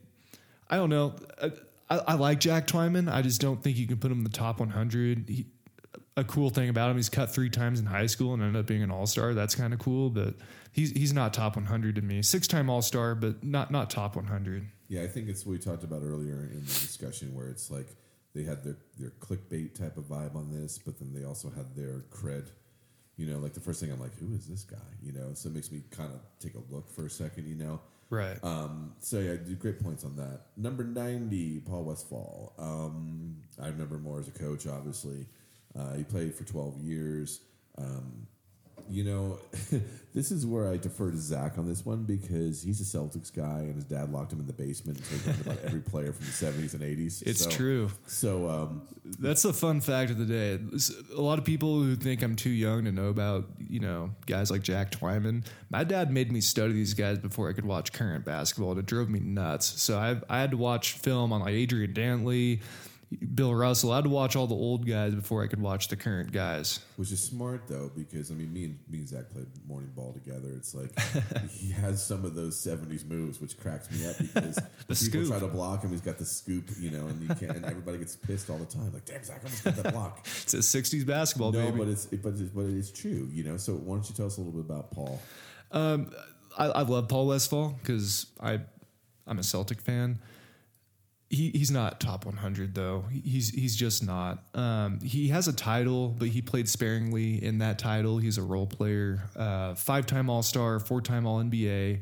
I don't know. I, I, I like Jack Twyman. I just don't think you can put him in the top 100. He, a cool thing about him, he's cut three times in high school and ended up being an All Star. That's kind of cool, but he's he's not top 100 to me. Six time All Star, but not not top 100. Yeah, I think it's what we talked about earlier in the discussion, where it's like they had their their clickbait type of vibe on this, but then they also had their cred. You know, like the first thing I'm like, who is this guy? You know, so it makes me kind of take a look for a second. You know, Right. um, so yeah, great points on that. Number ninety, Paul Westphal. Um, I remember more as a coach. Obviously, uh, he played for twelve years. Um, you know, this is where I defer to Zach on this one because he's a Celtics guy, and his dad locked him in the basement and told him about every player from the seventies and eighties. It's true. So um, That's the fun fact of the day. A lot of people who think I'm too young to know about, you know, guys like Jack Twyman. My dad made me study these guys before I could watch current basketball, and it drove me nuts. So I, I had to watch film on like Adrian Dantley, Bill Russell. I had to watch all the old guys before I could watch the current guys. Which is smart though, because I mean, me and me and Zach played morning ball together. It's like he has some of those '70s moves, which cracks me up because The people scoop. try to block him. He's got the scoop, you know, and you can't. And everybody gets pissed all the time, like, "Damn, Zach, I almost got that block." It's a 60s basketball, no, baby. but it's it, but it's, but it's true, you know. So why don't you tell us a little bit about Paul? Um, I, I love Paul Westphal because I I'm a Celtic fan. He he's not top 100 though. He's he's just not. Um, he has a title, but he played sparingly in that title. He's a role player, uh, five time All Star, four time All NBA.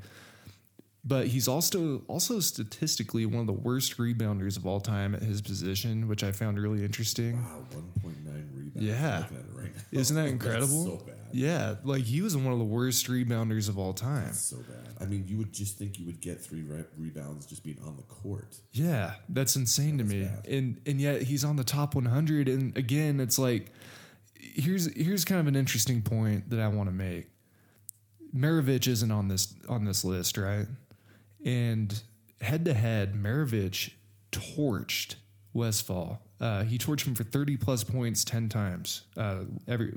But he's also also statistically one of the worst rebounders of all time at his position, which I found really interesting. Wow, 1.9 rebounds. Yeah. I'm looking at it right. Isn't that incredible? so bad. Yeah, like he was one of the worst rebounders of all time. That's so bad. I mean, you would just think you would get three re- rebounds just being on the court. Yeah, that's insane to me. bad. And and yet he's on the top 100 and again it's like here's here's kind of an interesting point that I want to make. Maravich isn't on this on this list, right? And head to head, Maravich torched Westphal. Uh, he torched him for 30 plus points 10 times uh, every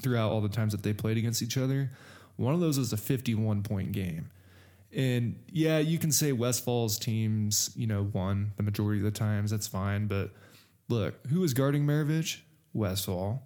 throughout all the times that they played against each other. One of those was a 51 point game. And yeah, you can say Westphal's teams, you know, won the majority of the times. That's fine. But look, who was guarding Maravich? Westphal.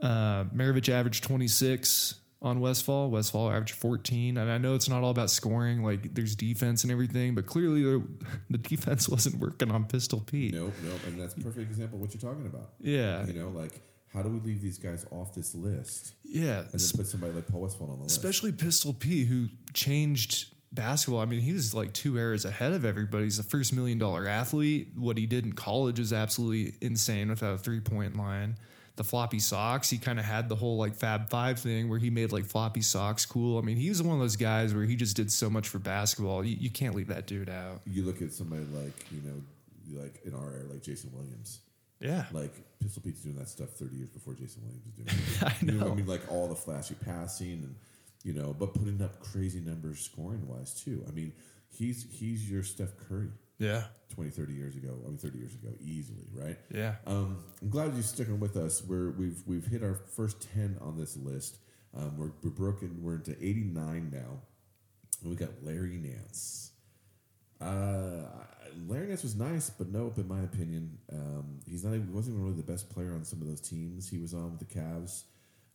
Uh, Maravich averaged 26 on Westphal. Westphal averaged 14. And I know it's not all about scoring, like there's defense and everything, but clearly the, the defense wasn't working on Pistol Pete. Nope, nope. And that's a perfect example of what you're talking about. Yeah. You know, like how do we leave these guys off this list Yeah. and then put somebody like Paul Westphal on the list? especially Pistol Pete, who changed basketball. I mean, he was like two eras ahead of everybody. He's the first million dollar athlete. What he did in college is absolutely insane without a three point line. The floppy socks, he kind of had the whole like Fab Five thing where he made like floppy socks cool. I mean, he was one of those guys where he just did so much for basketball. You, you can't leave that dude out. you look at somebody like you know, like in our era, like Jason Williams. Yeah. Like Pistol Pete's doing that stuff 30 years before Jason Williams is doing it. I You know, what. I mean, like all the flashy passing and you know, but putting up crazy numbers scoring wise too. I mean, he's he's your Steph Curry Yeah. 20, 30 years ago. I mean, 30 years ago, easily, right? Yeah. Um, I'm glad you're sticking with us. We're we've we've hit our first ten on this list. Um, we're we're broken. We're into 89 now, and we got Larry Nance. Uh, Larry Nance was nice, but nope, in my opinion, um, he's not. Even, wasn't even really the best player on some of those teams he was on with the Cavs.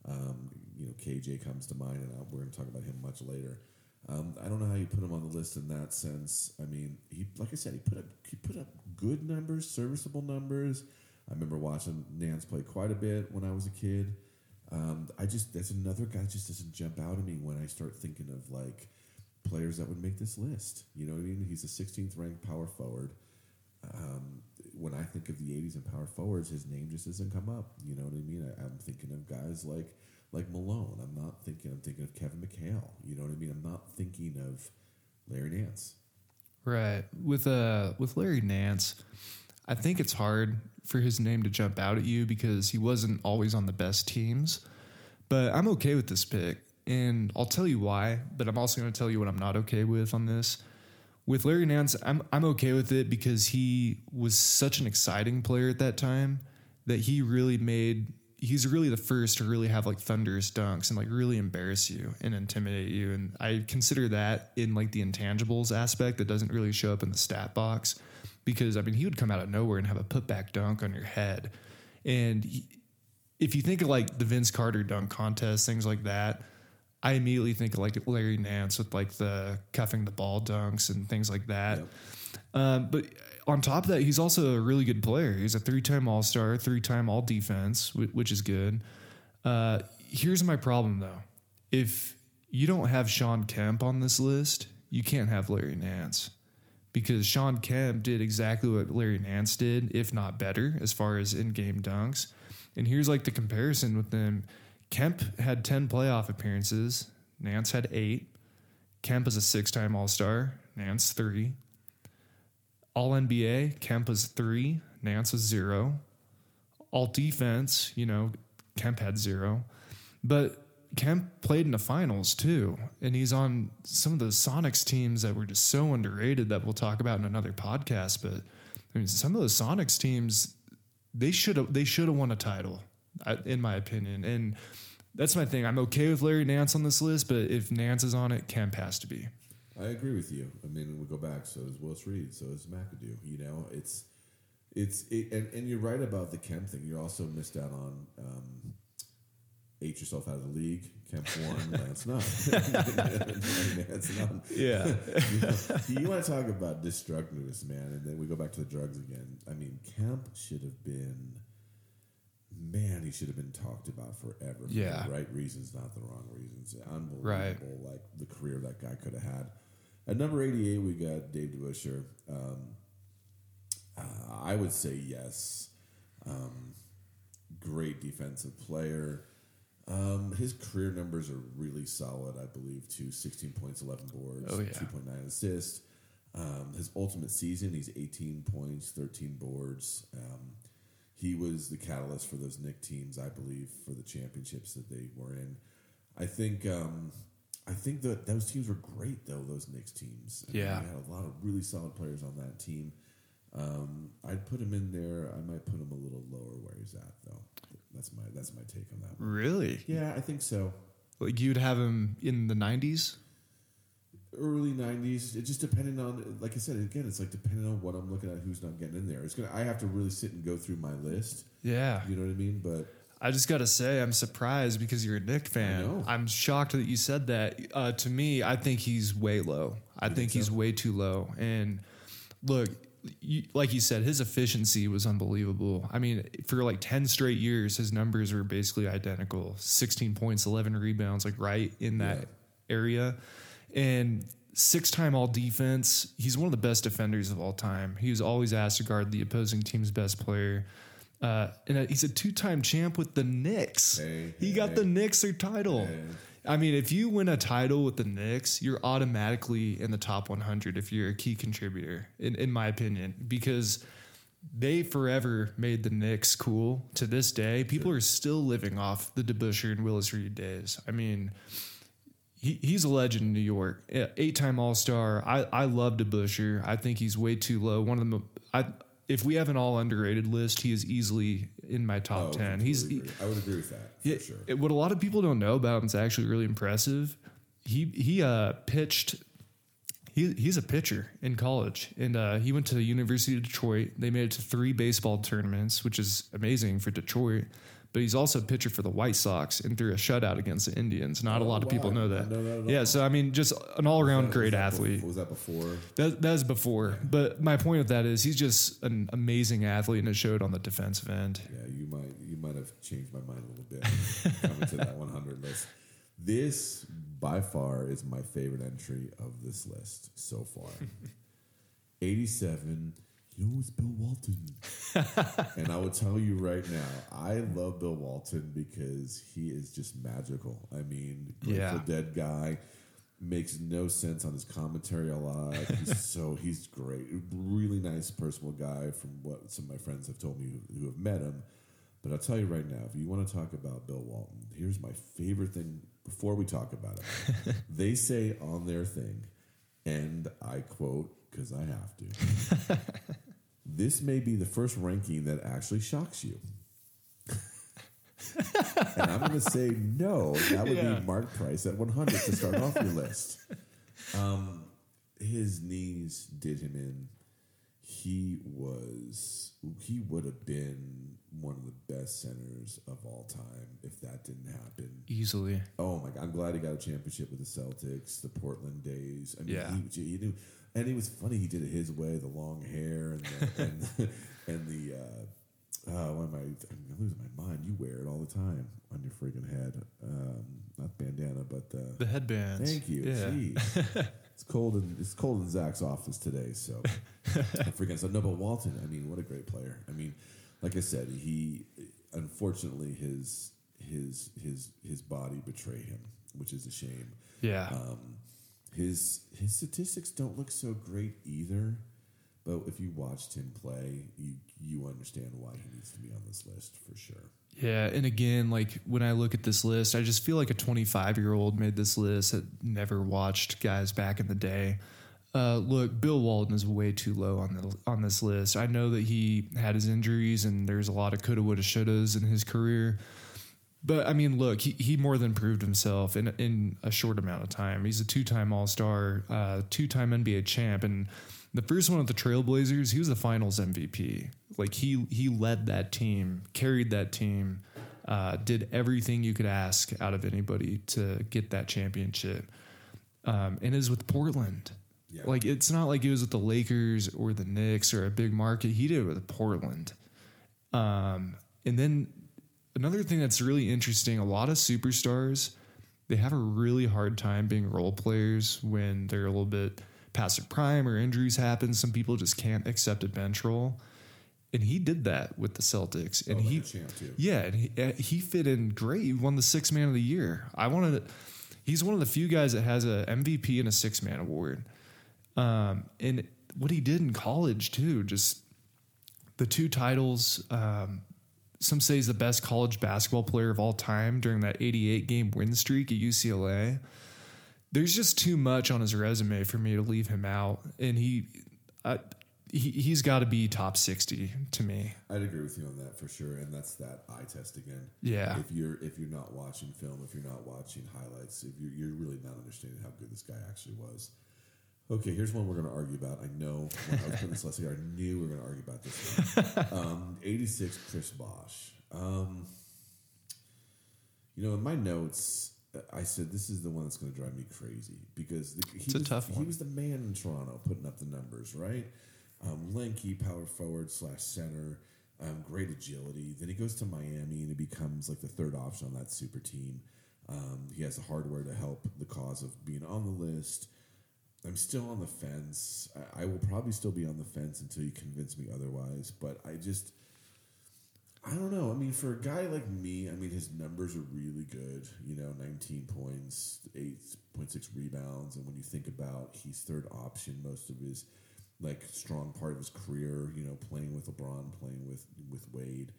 Um, you know, KJ comes to mind, and we're going to talk about him much later. Um, I don't know how you put him on the list in that sense. I mean, he like I said, he put up he put up good numbers, serviceable numbers. I remember watching Nance play quite a bit when I was a kid. Um, I just that's another guy that just doesn't jump out at me when I start thinking of like players that would make this list. You know what I mean? He's a 16th ranked power forward. Um, when I think of the 80s and power forwards, his name just doesn't come up. You know what I mean? I, I'm thinking of guys like like Malone. I'm not thinking. I'm thinking of Kevin McHale. You know what I mean? I'm not thinking of Larry Nance. Right. With uh with Larry Nance, I think it's hard for his name to jump out at you because he wasn't always on the best teams. But I'm okay with this pick. And I'll tell you why, but I'm also going to tell you what I'm not okay with on this. With Larry Nance, I'm I'm okay with it because he was such an exciting player at that time that he really made he's really the first to really have like thunderous dunks and like really embarrass you and intimidate you and i consider that in like the intangibles aspect that doesn't really show up in the stat box because i mean he would come out of nowhere and have a putback dunk on your head and he, if you think of like the vince carter dunk contest things like that i immediately think of like larry nance with like the cuffing the ball dunks and things like that Yep. um, but on top of that, he's also a really good player. He's a three-time All-Star, three-time All-Defense, wh- which is good. Uh, here's my problem, though: if you don't have Shawn Kemp on this list, you can't have Larry Nance because Shawn Kemp did exactly what Larry Nance did, if not better, as far as in-game dunks. And here's like the comparison with them: Kemp had ten playoff appearances, Nance had eight. Kemp is a six-time All-Star, Nance three. All NBA, Kemp was three, Nance was zero. All defense, you know, Kemp had zero. But Kemp played in the finals too. And he's on some of the Sonics teams that were just so underrated that we'll talk about in another podcast. But I mean, some of the Sonics teams, they should have they should have won a title, in my opinion. And that's my thing. I'm okay with Larry Nance on this list, but if Nance is on it, Kemp has to be. I agree with you. I mean, we go back. So is Willis Reed. So is McAdoo. You know, it's it's it, and and you're right about the Kemp thing. You also missed out on um, ate yourself out of the league. Kemp won. Lance none. Lance none. Yeah. you, know, you want to talk about destructiveness, man, and then we go back to the drugs again. I mean, Kemp should have been, man, he should have been talked about forever. for Yeah. the right reasons, not the wrong reasons. Unbelievable, Right. like the career that guy could have had. At number eighty-eight, we got Dave DeBusschere. Um, uh, I would say yes. Um, great defensive player. Um, his career numbers are really solid, I believe, too. 16 points, 11 boards, Oh, yeah. 2.9 assists. Um, his ultimate season, he's 18 points, 13 boards. Um, he was the catalyst for those Knick teams, I believe, for the championships that they were in. I think um, I think that those teams were great, though, those Knicks teams. I mean, Yeah. they had a lot of really solid players on that team. Um, I'd put him in there. I might put him a little lower where he's at, though. That's my that's my take on that. Really? Yeah, I think so. Like you'd have him in the 90s? Early '90s. It just depending on, like I said, again, it's like depending on what I'm looking at, who's not getting in there. It's gonna. I have to really sit and go through my list. Yeah. You know what I mean? But I just got to say, I'm surprised because you're a Knick fan. I'm shocked that you said that. Uh, to me, I think he's way low. I think, think he's so? way too low. And look, you, like you said, his efficiency was unbelievable. I mean, for like 10 straight years, his numbers were basically identical 16 points, 11 rebounds, like right in that Yeah. area. And six time all defense. He's one of the best defenders of all time. He was always asked to guard the opposing team's best player. Uh, and uh, he's a two time champ with the Knicks. Hey, he hey, got the. Knicks their title. Hey. I mean, if you win a title with the Knicks, you're automatically in the top 100 if you're a key contributor, in, in my opinion, because they forever made the Knicks cool. To this day, people are still living off the DeBusschere and Willis Reed days. I mean, he, he's a legend in New York, eight time All Star. I, I love DeBusschere. I think he's way too low. One of the I if we have an all underrated list, he is easily in my top oh, ten. He's agree. I would agree with that yeah, sure. it- what a lot of people don't know about him is actually really impressive. He he uh, pitched. He he's a pitcher in college, and uh, he went to the University of Detroit. They made it to three baseball tournaments, which is amazing for Detroit. But he's also a pitcher for the White Sox and threw a shutout against the Indians. Not a Oh, lot of people know that. Know that at yeah, so I mean, just an all around great that athlete. was that before? That, that is before, but my point with that is he's just an amazing athlete, and it showed on the defensive end. Yeah, you might you might have changed my mind a little bit coming to that 100 list. This by far is my favorite entry of this list so far. 87. You know, it's Bill Walton. and I will tell you right now, I love Bill Walton because he is just magical. I mean, Grateful Yeah. Dead guy makes no sense on his commentary a lot. He's so he's great, really nice, personal guy. From what some of my friends have told me who, who have met him. But I'll tell you right now, if you want to talk about Bill Walton, here's my favorite thing. Before we talk about it, they say on their thing, and I quote because I have to. This may be the first ranking that actually shocks you. and I'm going to say no. That would Yeah. be Mark Price at 100 to start off your list. Um, his knees did him in. He was he would have been one of the best centers of all time if that didn't happen. Easily. Oh my god! I'm glad he got a championship with the Celtics, the Portland days. I mean, Yeah. he, he knew, and it was funny. He did it his way, the long hair and the, and, and the. Uh, uh, why am I? I'm losing my mind. You wear it all the time on your freaking head. Um, not bandana, but the. The headbands. Thank you. Yeah. Jeez. it's cold in it's cold in Zach's office today, so I forget. So no, but Walton. I mean, what a great player. I mean, like I said, he unfortunately his his his his body betrayed him, which is a shame. Yeah. Um, his his statistics don't look so great either. But if you watched him play, you you understand why he needs to be on this list for sure. Yeah, and again, like when I look at this list, I just feel like a 25 year old made this list that never watched guys back in the day. Uh, look, Bill Walton is way too low on the on this list. I know that he had his injuries, and there's a lot of coulda, woulda, shouldas in his career. But I mean, look, he, he more than proved himself in in a short amount of time. He's a two time All Star, uh, two time NBA champ, and the first one with the Trailblazers, he was the Finals MVP. Like he he led that team, carried that team, uh, did everything you could ask out of anybody to get that championship, um, and is with Portland. Yeah. Like it's not like it was with the Lakers or the Knicks or a big market. He did it with Portland. Um, and then another thing that's really interesting, a lot of superstars, they have a really hard time being role players when they're a little bit past their prime or injuries happen. Some people just can't accept a bench role. And he did that with the Celtics. And Oh, he a champ too. yeah, and he, uh, he fit in great. He won the six man of the year. I wanted. He's one of the few guys that has a MVP and a six man award. Um, and what he did in college too, just the two titles. Um, some say he's the best college basketball player of all time during that 88 game win streak at UCLA. There's just too much on his resume for me to leave him out, and he, I, he he's got to be top 60 to me. I'd agree with you on that for sure, and that's that eye test again. Yeah. If you're if you're not watching film, if you're not watching highlights, if you're you're really not understanding how good this guy actually was. Okay, here's one we're going to argue about. I know when I was putting this list together, I knew we were going to argue about this one. Um, 86, Chris Bosh. Um, you know, in my notes, I said this is the one that's going to drive me crazy because the, he was, tough He was the man in Toronto putting up the numbers, right? Um, lanky power forward slash center, um, great agility. Then he goes to Miami and he becomes like the third option on that super team. Um, he has the hardware to help the cause of being on the list. I'm still on the fence. I, I will probably still be on the fence until you convince me otherwise. But I just, I don't know. I mean, for a guy like me, I mean, his numbers are really good. You know, 19 points, 8.6 rebounds. And when you think about he's third option most of his, like, strong part of his career, you know, playing with LeBron, playing with, with Wade.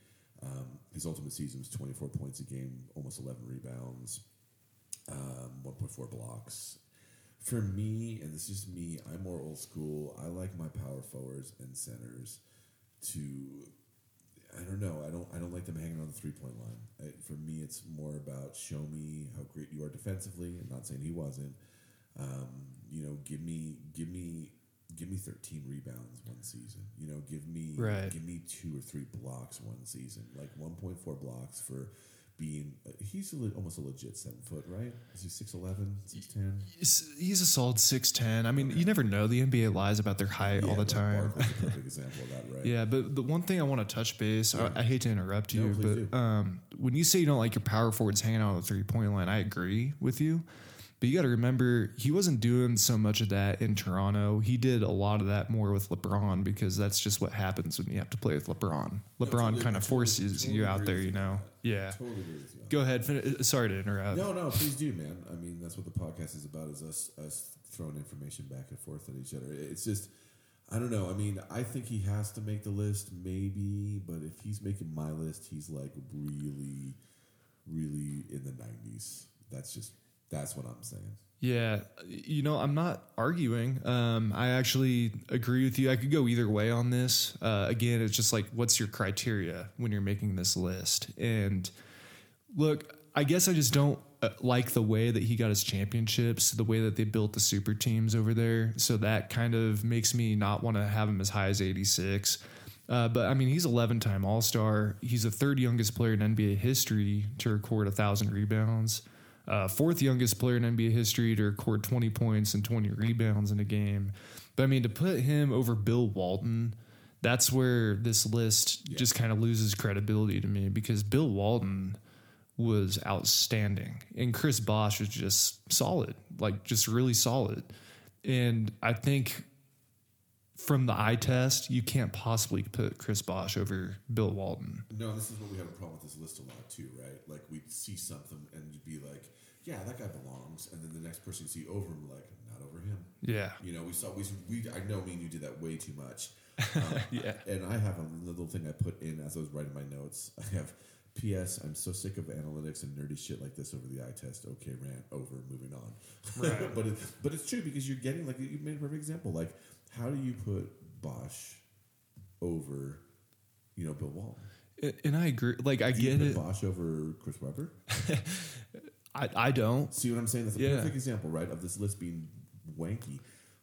Um, his ultimate season was 24 points a game, almost 11 rebounds, um, 1.4 blocks. For me, and this is just me, I'm more old school. I like my power forwards and centers to I don't know. I don't. I don't like them hanging on the three point line. I, for me, it's more about show me how great you are defensively. I'm not saying he wasn't. Um, you know, give me, give me, give me 13 rebounds one season. You know, give me, Right. give me two or three blocks one season. Like 1.4 blocks for being he's a almost a legit seven foot, right? Is he 6'11", 6'10"? He's, he's a solid six ten. I mean, you never know. The NBA lies about their height all the time. Perfect example of that, right? Yeah, but the one thing I want to touch base, I, I hate to interrupt you, please but um, when you say you don't like your power forwards hanging out on the three point line, I agree with you. But you got to remember, he wasn't doing so much of that in Toronto. He did a lot of that more with LeBron because that's just what happens when you have to play with LeBron. LeBron totally- kind of forces totally you out there, you know? on Yeah. Totally agree with you. Go ahead. Fin- uh, sorry to interrupt. No, no, please do, man. I mean, that's what the podcast is about: is us us throwing information back and forth at each other. It's just, I don't know. I mean, I think he has to make the list, maybe, but if he's making my list, he's like really, really in the nineties. That's just that's what I'm saying. Yeah, you know, I'm not arguing. Um, I actually agree with you. I could go either way on this. Uh, again, it's just like, what's your criteria when you're making this list? And look, I guess I just don't uh, like the way that he got his championships, the way that they built the super teams over there. So that kind of makes me not want to have him as high as 86. Uh, but I mean, he's 11 time All Star. He's the third youngest player in NBA history to record a thousand rebounds. Uh, fourth youngest player in NBA history to record 20 points and 20 rebounds in a game. But I mean, to put him over Bill Walton, that's where this list just kind of loses credibility to me because Bill Walton was outstanding and Chris Bosh was just solid, like just really solid. And I think from the eye test, you can't possibly put Chris Bosh over Bill Walton. No, this is what we have a problem with this list a lot too, right? Like we'd see something and you'd be like, "Yeah, that guy belongs," and then the next person you see over him, like, "Not over him." Yeah. You know, we saw we we I know me and you did that way too much. Um, Yeah. And I have a little thing I put in as I was writing my notes. I have P.S. I'm so sick of analytics and nerdy shit like this over the eye test. Okay, rant over. Moving on. Right. but it, but it's true because you're getting like you made a perfect example. Like, how do you put Bosh over, you know, Bill Walton? And- I agree. Like, I Do you get put it. Bosh over Chris Webber? I, I don't. See what I'm saying? That's a Yeah. perfect example, right, of this list being wanky.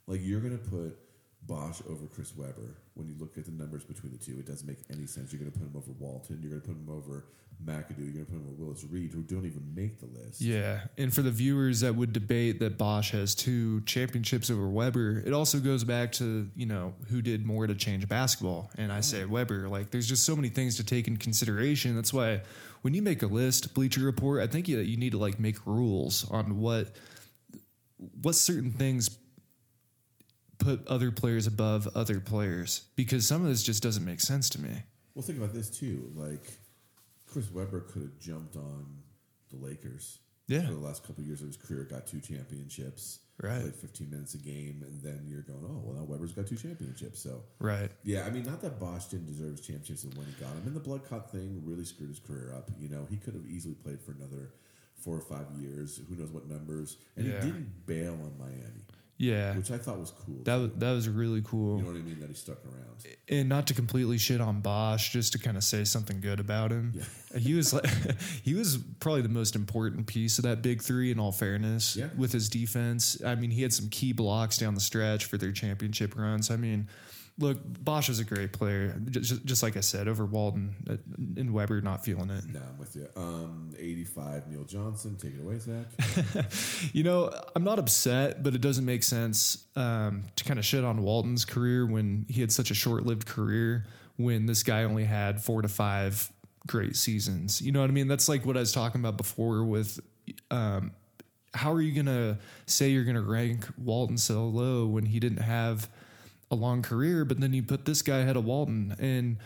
Like you're gonna put Bosh over Chris Webber when you look at the numbers between the two. It doesn't make any sense. You're gonna put him over Walton. You're gonna put him over McAdoo. You're gonna put him over Willis Reed, who don't even make the list. Yeah. And for the viewers that would debate that Bosh has two championships over Webber, it also goes back to, you know, who did more to change basketball. And I say Webber. Like, there's just so many things to take in consideration. That's why when you make a list, Bleacher Report, I think you, you need to, like, make rules on what, what certain things put other players above other players because some of this just doesn't make sense to me. Well, think about this too. Like Chris Webber could have jumped on the Lakers. Yeah. For the last couple of years of his career, got two championships. Right. Played 15 minutes a game, and then you're going, oh, well, now Webber's got two championships. So Right. Yeah, I mean, not that Bosh didn't deserve his championships when he got him. And the blood clot thing really screwed his career up. You know, he could have easily played for another four or five years. Who knows what numbers? And Yeah. he didn't bail on Miami, Yeah. which I thought was cool. That was, that was really cool. you know what I mean? That he stuck around. and not to completely shit on Bosh, just to kind of say something good about him. Yeah. He was like, he was probably the most important piece of that big three. In all fairness, Yeah. with his defense, I mean, he had some key blocks down the stretch for their championship runs. I mean, look, Bosh is a great player. Just, just like I said, over Walton uh, and Webber, not feeling it. No, I'm with you. Um, 85, Neil Johnston. Take it away, Zach. You know, I'm not upset, but it doesn't make sense um, to kind of shit on Walton's career when he had such a short lived career when this guy only had four to five great seasons. You know what I mean? That's like what I was talking about before with um, how are you going to say you're going to rank Walton so low when he didn't have a long career, but then you put this guy ahead of Walton and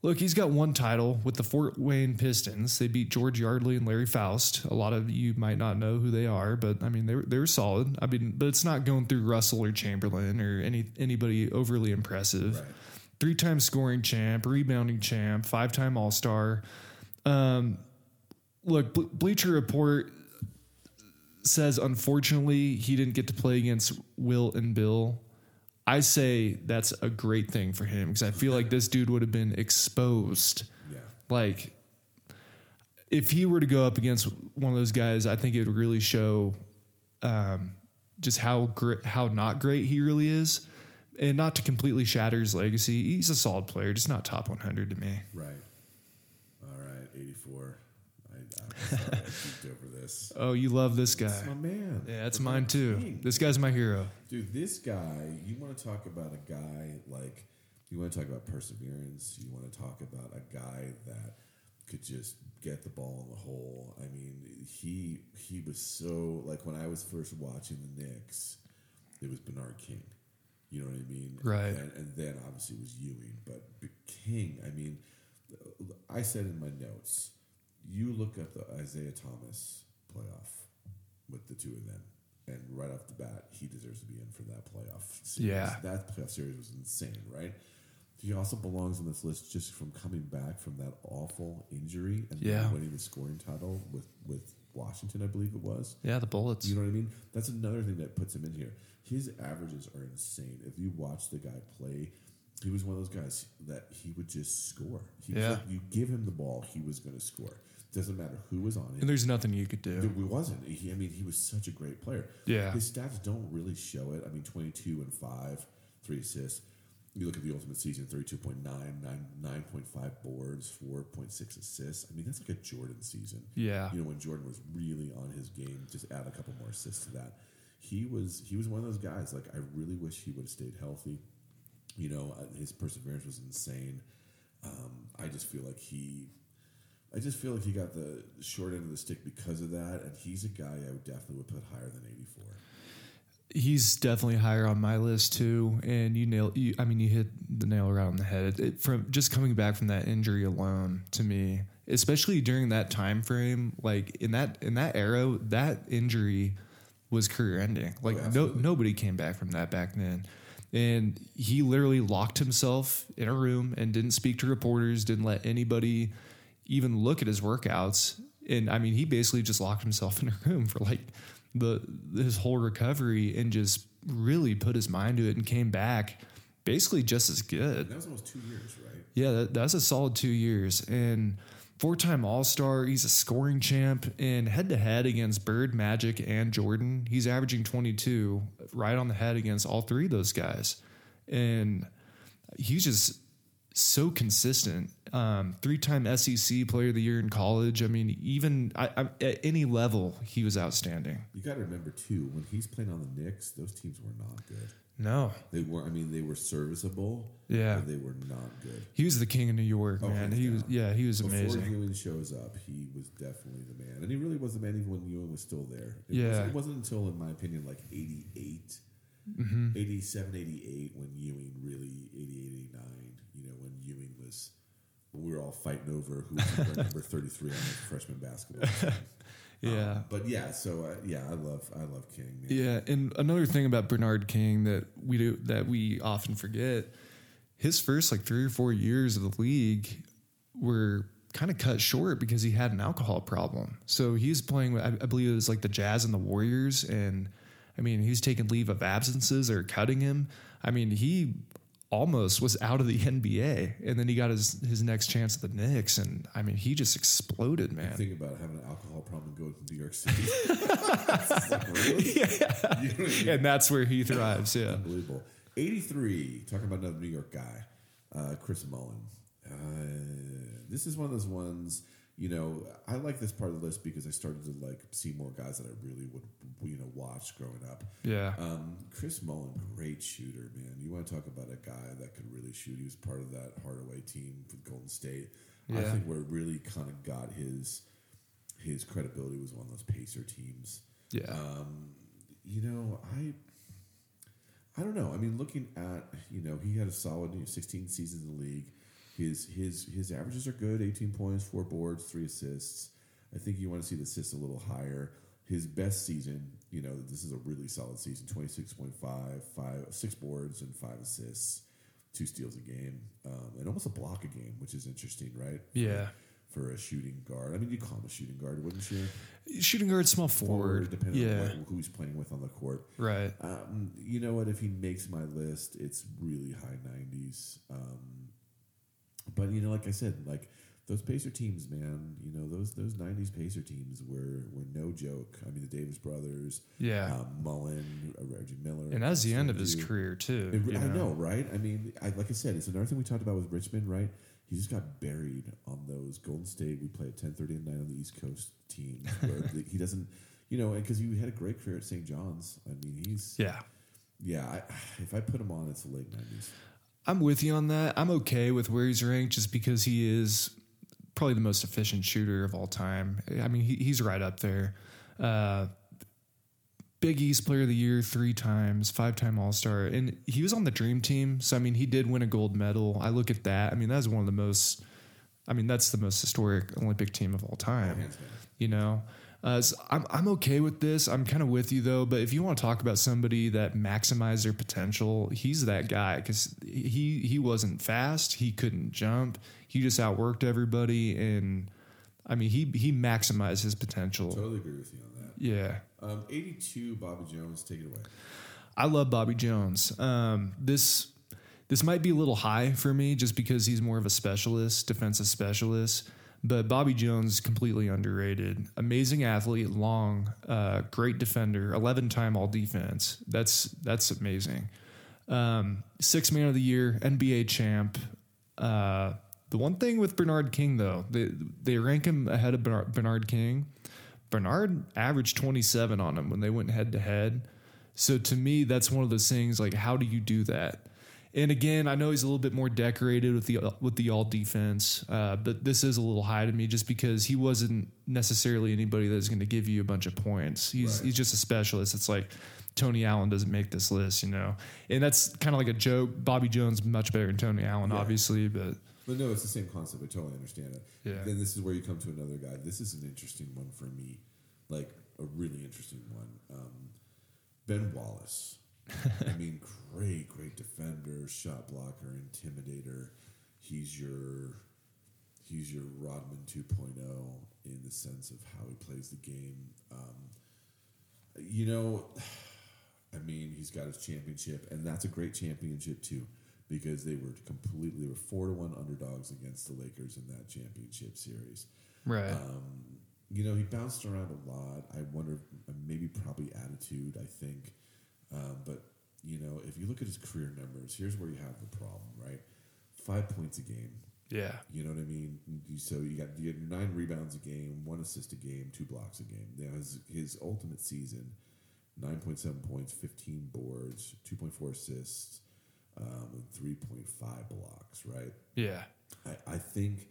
Look, he's got one title with the Fort Wayne Pistons. They beat George Yardley and Larry Foust. A lot of you might not know who they are, but I mean they were they were solid. I mean, but it's not going through Russell or Chamberlain or any anybody overly impressive. Right. Three time scoring champ, rebounding champ, five time All Star. Um, look, Ble- Bleacher Report says unfortunately he didn't get to play against Will and Bill. I say that's a great thing for him because I feel like this dude would have been exposed. Yeah. Like, if he were to go up against one of those guys, I think it would really show um, just how great, how not great he really is, and not to completely shatter his legacy. He's a solid player, just not top 100 to me. Right. All right. 84. I, I over this. Oh, you love this guy. my man. Yeah, that's mine too. King. This guy's my hero. Dude, this guy, you want to talk about a guy like, you want to talk about perseverance. You want to talk about a guy that could just get the ball in the hole. I mean, he he was so like when I was first watching the Knicks, it was Bernard King. You know what I mean? Right. And, and then obviously it was Ewing, but King. I mean, I said in my notes, you look up the Isiah Thomas playoff with the two of them, and right off the bat, he deserves to be in for that playoff. Series. Yeah. that playoff series was insane, right? He also belongs on this list just from coming back from that awful injury and Yeah. winning the scoring title with with Washington, I believe it was. Yeah, the bullets. You know what I mean? That's another thing that puts him in here. His averages are insane. If you watch the guy play, he was one of those guys that he would just score. He Yeah. you give him the ball, he was going to score. Doesn't matter who was on it. and there's nothing you could do. There wasn't. He, I mean, he was such a great player. Yeah. His stats don't really show it. I mean, 22 and 5, 3 assists. You look at the ultimate season 32.9, 9, 9.5 boards, 4.6 assists. I mean, that's like a Jordan season. Yeah. You know, when Jordan was really on his game, just add a couple more assists to that. He was he was one of those guys. Like I really wish he would have stayed healthy. You know, uh, his perseverance was insane. Um, I just feel like he, I just feel like he got the short end of the stick because of that. And he's a guy I would definitely would put higher than eighty four. He's definitely higher on my list too. And you nail. You, I mean, you hit the nail right on the head. It, from just coming back from that injury alone, to me, especially during that time frame, like in that in that era, that injury was career ending. Like oh, no nobody came back from that back then. And he literally locked himself in a room and didn't speak to reporters, didn't let anybody even look at his workouts. And I mean, he basically just locked himself in a room for like the his whole recovery and just really put his mind to it and came back basically just as good. That was almost two years, right? Yeah, that, that's a solid two years. And four time All Star, he's a scoring champ. And head to head against Bird, Magic, and Jordan, he's averaging 22, right on the head against all three of those guys. And he's just so consistent. Um, Three time SEC player of the year in college. I mean, even I, I, at any level, he was outstanding. You got to remember too when he's playing on the Knicks, those teams were not good. No. They were. I mean, they were serviceable. Yeah. but they were not good. He was the king of New York, Oh, man. He was, yeah, he was Before amazing. Before Ewing shows up, he was definitely the man, and he really was the man even when Ewing was still there. It Yeah. was, it wasn't until, in my opinion, like 88, Mm-hmm. 87, 88, when Ewing really 88, 89. Know, when Ewing was, when we were all fighting over who was number 33 on the freshman basketball. team. Yeah. Um, but yeah, so uh, yeah, I love, I love King. Man. Yeah, and another thing about Bernard King that we do that we often forget, his first like three or four years of the league were kind of cut short because he had an alcohol problem. So he's playing, with- I, I believe it was like the Jazz and the Warriors, and I mean he's taking leave of absences or cutting him. I mean he almost was out of the NBA, and then he got his his next chance at the Knicks, and I mean he just exploded, man. Think about having an alcohol problem and going to New York City. Like, really? You know I mean? And that's where he thrives. Yeah. Unbelievable. 83, talking about another New York guy, uh, Chris Mullin. Uh, this is one of those ones, you know, I like this part of the list because I started to like see more guys that I really would, you know, watch growing up. Yeah. Um, Chris Mullin, great shooter, man. You want to talk about a guy that could really shoot. He was part of that Hardaway team for Golden State. I think where it really kind of got his his credibility was on those Pacer teams Yeah. um, you know, I I don't know. I mean, looking at you know, he had a solid you know, 16 seasons in the league. His his his averages are good: 18 points, four boards, three assists. I think you want to see the assists a little higher. His best season, you know, this is a really solid season: 26.5, five, six boards and five assists, two steals a game, um, and almost a block a game, which is interesting, right? Yeah. For a shooting guard, I mean, you call him a shooting guard, wouldn't you? Shooting guard, small forward. depending yeah. on what, who he's playing with on the court. Right. Um, you know what? If he makes my list, it's really high nineties. Um, but you know, like I said, like those Pacer teams, man. You know those those nineties Pacer teams were were no joke. I mean, the Davis brothers, Yeah. um, Mullin, uh, Reggie Miller, and that's the end of his Dude. career too. It- I know, right? I mean, I, like I said, it's another thing we talked about with Richmond, right? he just got buried on those Golden State. We play at ten thirty at night on the East Coast teams where he doesn't, you know, and because he had a great career at St. John's. I mean, he's Yeah. yeah. I, if I put him on, it's the late nineties. I'm with you on that. I'm okay with where he's ranked just because he is probably the most efficient shooter of all time. I mean, he, he's right up there. Uh, Big East Player of the Year three times, five time All Star, and he was on the Dream Team. So I mean, he did win a gold medal. I look at that. I mean, that's one of the most. I mean, that's the most historic Olympic team of all time. You know, uh, so I'm I'm okay with this. I'm kind of with you though. But if you want to talk about somebody that maximized their potential, he's that guy because he he wasn't fast. He couldn't jump. He just outworked everybody, and I mean, he he maximized his potential. Totally agree with you on that. Yeah. Um, Eighty-two, Bobby Jones, take it away. I love Bobby Jones. Um, this this might be a little high for me just because he's more of a specialist, defensive specialist. But Bobby Jones completely underrated. Amazing athlete, long, uh, great defender, eleven time All Defense. That's that's amazing. Um, six man of the year, NBA champ. Uh, the one thing with Bernard King though, they they rank him ahead of Bernard, Bernard King. Bernard averaged 27 on him when they went head to head. So to me, that's one of those things like, how do you do that? And again, I know he's a little bit more decorated with the with the all defense, uh, but this is a little high to me just because he wasn't necessarily anybody that's going to give you a bunch of points. He's Right. he's just a specialist. It's like Tony Allen doesn't make this list, you know, and that's kind of like a joke. Bobby Jones much better than Tony Allen, Yeah. obviously, but But no, it's the same concept. I totally understand it. Yeah. Then this is where you come to another guy. This is an interesting one for me, like a really interesting one. Um, ben Wallace. I mean, great, great defender, shot blocker, intimidator. He's your he's your Rodman 2.0 in the sense of how he plays the game. Um, you know, I mean, he's got his championship, and that's a great championship too, because they were completely were four to one underdogs against the Lakers in that championship series. right, Um, you know, he bounced around a lot. I wonder, maybe probably attitude. I think, um, but you know, if you look at his career numbers, here's where you have the problem, right? Five points a game. yeah, You know what I mean? So you got you get nine rebounds a game, one assist a game, two blocks a game. Now his his ultimate season, nine point seven points, fifteen boards, two point four assists, um, and three point five blocks. Right? yeah, I, I think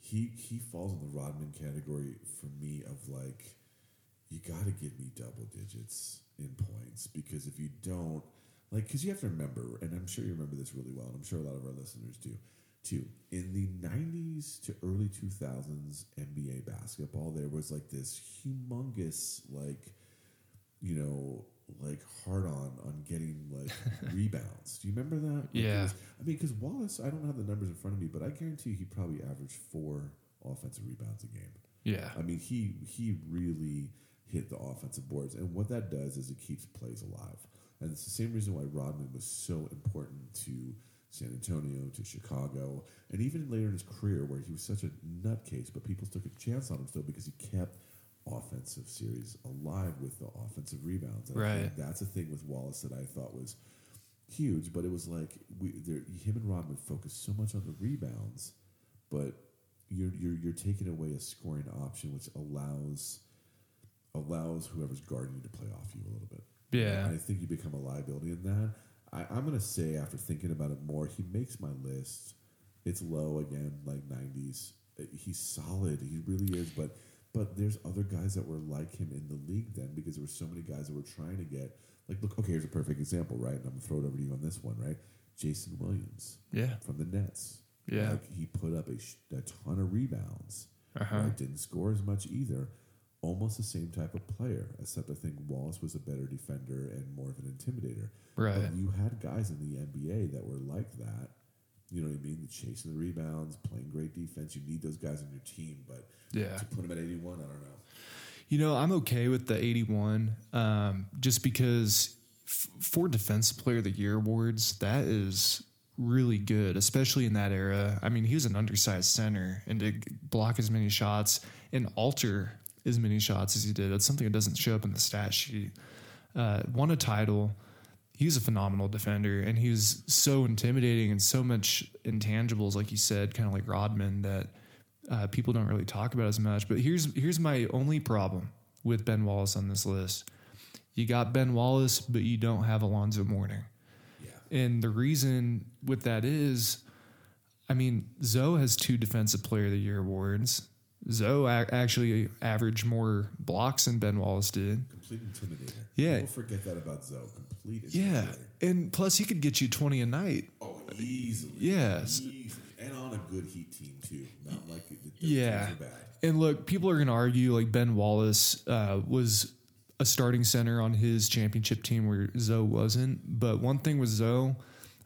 he he falls in the Rodman category for me of like you got to give me double digits in points because if you don't like because you have to remember and I'm sure you remember this really well and I'm sure a lot of our listeners do too in the 90s to early 2000s NBA basketball there was like this humongous like you know like hard on on getting like rebounds do you remember that Like, Yeah. was- I mean, because Wallace, I don't have the numbers in front of me, but I guarantee he probably averaged four offensive rebounds a game. yeah, I mean, he he really hit the offensive boards, and what that does is it keeps plays alive. And it's the same reason why Rodman was so important to San Antonio, to Chicago, and even later in his career, where he was such a nutcase, but people took a chance on him still because he kept offensive series alive with the offensive rebounds. And Right. that's a thing with Wallace that I thought was huge, but it was like we, there, him and Rodman focused so much on the rebounds, but you're you're you're taking away a scoring option, which allows allows whoever's guarding you to play off you a little bit. yeah, And I think you become a liability in that. I, I'm gonna say after thinking about it more, he makes my list. It's low again, like 90s. Uh, He's solid. He really is, but. But there's other guys that were like him in the league then because there were so many guys that were trying to get like look okay here's a perfect example right and I'm gonna throw it over to you on this one right Jayson Williams yeah, from the Nets yeah, like he put up a, sh- a ton of rebounds. Uh-huh. Right? Didn't score as much either. Almost the same type of player, except I think Wallace was a better defender and more of an intimidator. right, But you had guys in the NBA that were like that. You know what I mean? The Chasing the rebounds, playing great defense. You need those guys on your team, but yeah. to put them at 81, I don't know. You know, I'm okay with the 81 um, just because f- for Defense Player of the Year awards, that is really good, especially in that era. I mean, he was an undersized center and to block as many shots and alter as many shots as he did. That's something that doesn't show up in the stat sheet. Uh, won a title. he's a phenomenal defender, and he was so intimidating and so much intangibles, like you said, kind of like Rodman that uh, people don't really talk about as much. But here's here's my only problem with Ben Wallace on this list. You got Ben Wallace, but you don't have Alonzo Mourning. Yeah. And the reason with that is, I mean, Zo has two Defensive Player of the Year awards. Zo actually averaged more blocks than Ben Wallace did. Complete intimidator. Yeah. Don't forget that about Zo. Complete Yeah. And plus, he could get you 20 a night. Oh, easily. Yes. Easily. And on a good Heat team, too. Not like the, the Yeah. teams are bad. And look, people are going to argue like Ben Wallace uh, was a starting center on his championship team where Zo wasn't. But one thing with Zo,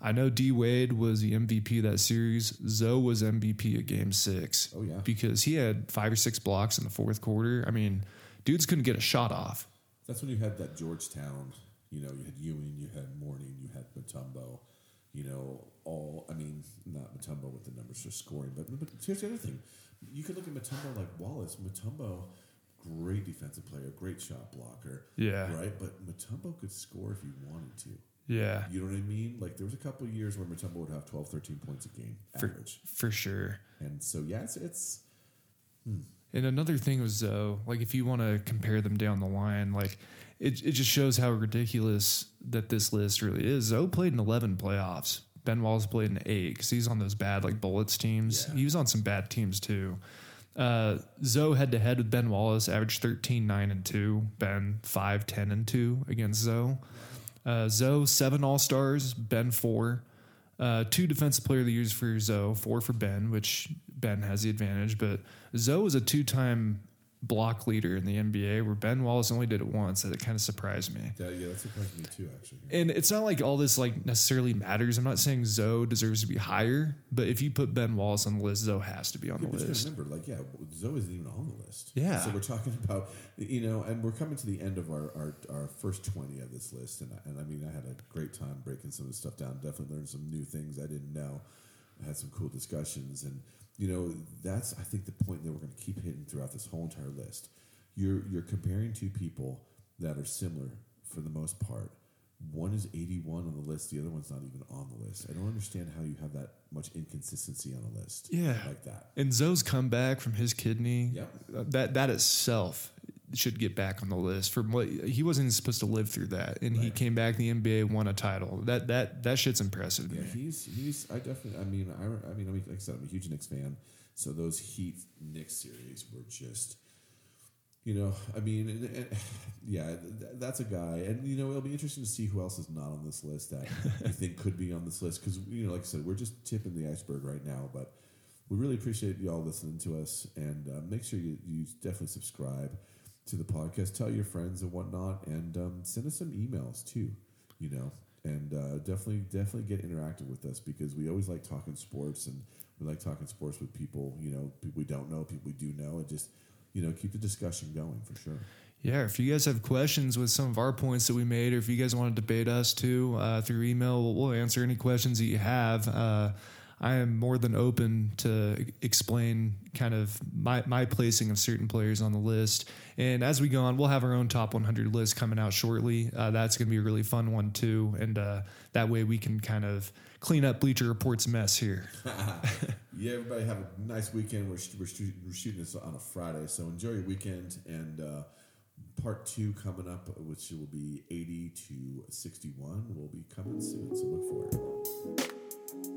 I know D Wade was the MVP of that series. Zo was MVP of game six. Oh, yeah. Because he had five or six blocks in the fourth quarter. I mean, dudes couldn't get a shot off. That's when you had that Georgetown. You know, you had Ewing, you had Mourning, you had Mutombo. You know, all. I mean, not Mutombo with the numbers for scoring, but but here's the other thing. You could look at Mutombo like Wallace. Mutombo, great defensive player, great shot blocker. Yeah. Right, but Mutombo could score if he wanted to. Yeah. You know what I mean? Like there was a couple of years where Mutombo would have 12, 13 points a game For, average, for sure. and so yeah, it's, it's And another thing was though, like if you want to compare them down the line, like it it just shows how ridiculous that this list really is. Zo played in eleven playoffs. Ben Wallace played in eight because he's on those bad like Bullets teams. Yeah. He was on some bad teams too. Uh, Zo head to head with Ben Wallace averaged 13, 9, and 2. Ben 5, 10, and 2 against Zo. Uh, Zo, seven All Stars. Ben, four. Uh, two Defensive Player of the Years for Zo, four for Ben, which Ben has the advantage. But Zo is a two time block leader in the NBA, where Ben Wallace only did it once. That kind of surprised me. Yeah, yeah, that surprised me too. Actually, And it's not like all this like necessarily matters. I'm not saying Zo deserves to be higher, but if you put Ben Wallace on the list, Zo has to be on Yeah, the list. remember, like, yeah, Zo isn't even on the list. Yeah. So we're talking about, you know, and we're coming to the end of our, our, our first 20 of this list. And, I- and I mean, I had a great time breaking some of the stuff down. Definitely learned some new things I didn't know. I had some cool discussions. And, you know, that's, I think, the point that we're going to keep hitting throughout this whole entire list. You're, you're comparing two people that are similar for the most part. One is 81 on the list, the other one's not even on the list. I don't understand how you have that much inconsistency on a list Yeah. like that. And Zo's comeback from his kidney, Yep. that that itself should get back on the list. for what he wasn't supposed to live through that, and he came back. The NBA won a title. That that that shit's impressive. Yeah, he's he's. I definitely. I mean, I, I mean, I mean, like I said, I'm a huge Knicks fan. So those Heat Knicks series were just, you know, I mean, and, and, yeah, th- that's a guy, and you know, it'll be interesting to see who else is not on this list that you think could be on this list because you know, like I said, we're just tipping the iceberg right now, but. We really appreciate y'all listening to us, and uh, make sure you, you definitely subscribe to the podcast. Tell your friends and whatnot, and um, send us some emails too. You know, and uh, definitely definitely get interactive with us because we always like talking sports and we like talking sports with people you know people we don't know people we do know and just you know keep the discussion going for sure Yeah, if you guys have questions with some of our points that we made, or if you guys want to debate us too uh, through email, we'll, we'll answer any questions that you have. Uh, I am more than open to explain kind of my, my placing of certain players on the list. And as we go on, we'll have our own top 100 list coming out shortly. Uh, that's going to be a really fun one too. And uh, that way we can kind of clean up Bleacher Report's mess here. yeah everybody have a nice weekend we're, we're, we're shooting this on a friday so enjoy your weekend and uh, part two coming up which will be 80 to 61 will be coming soon so look for it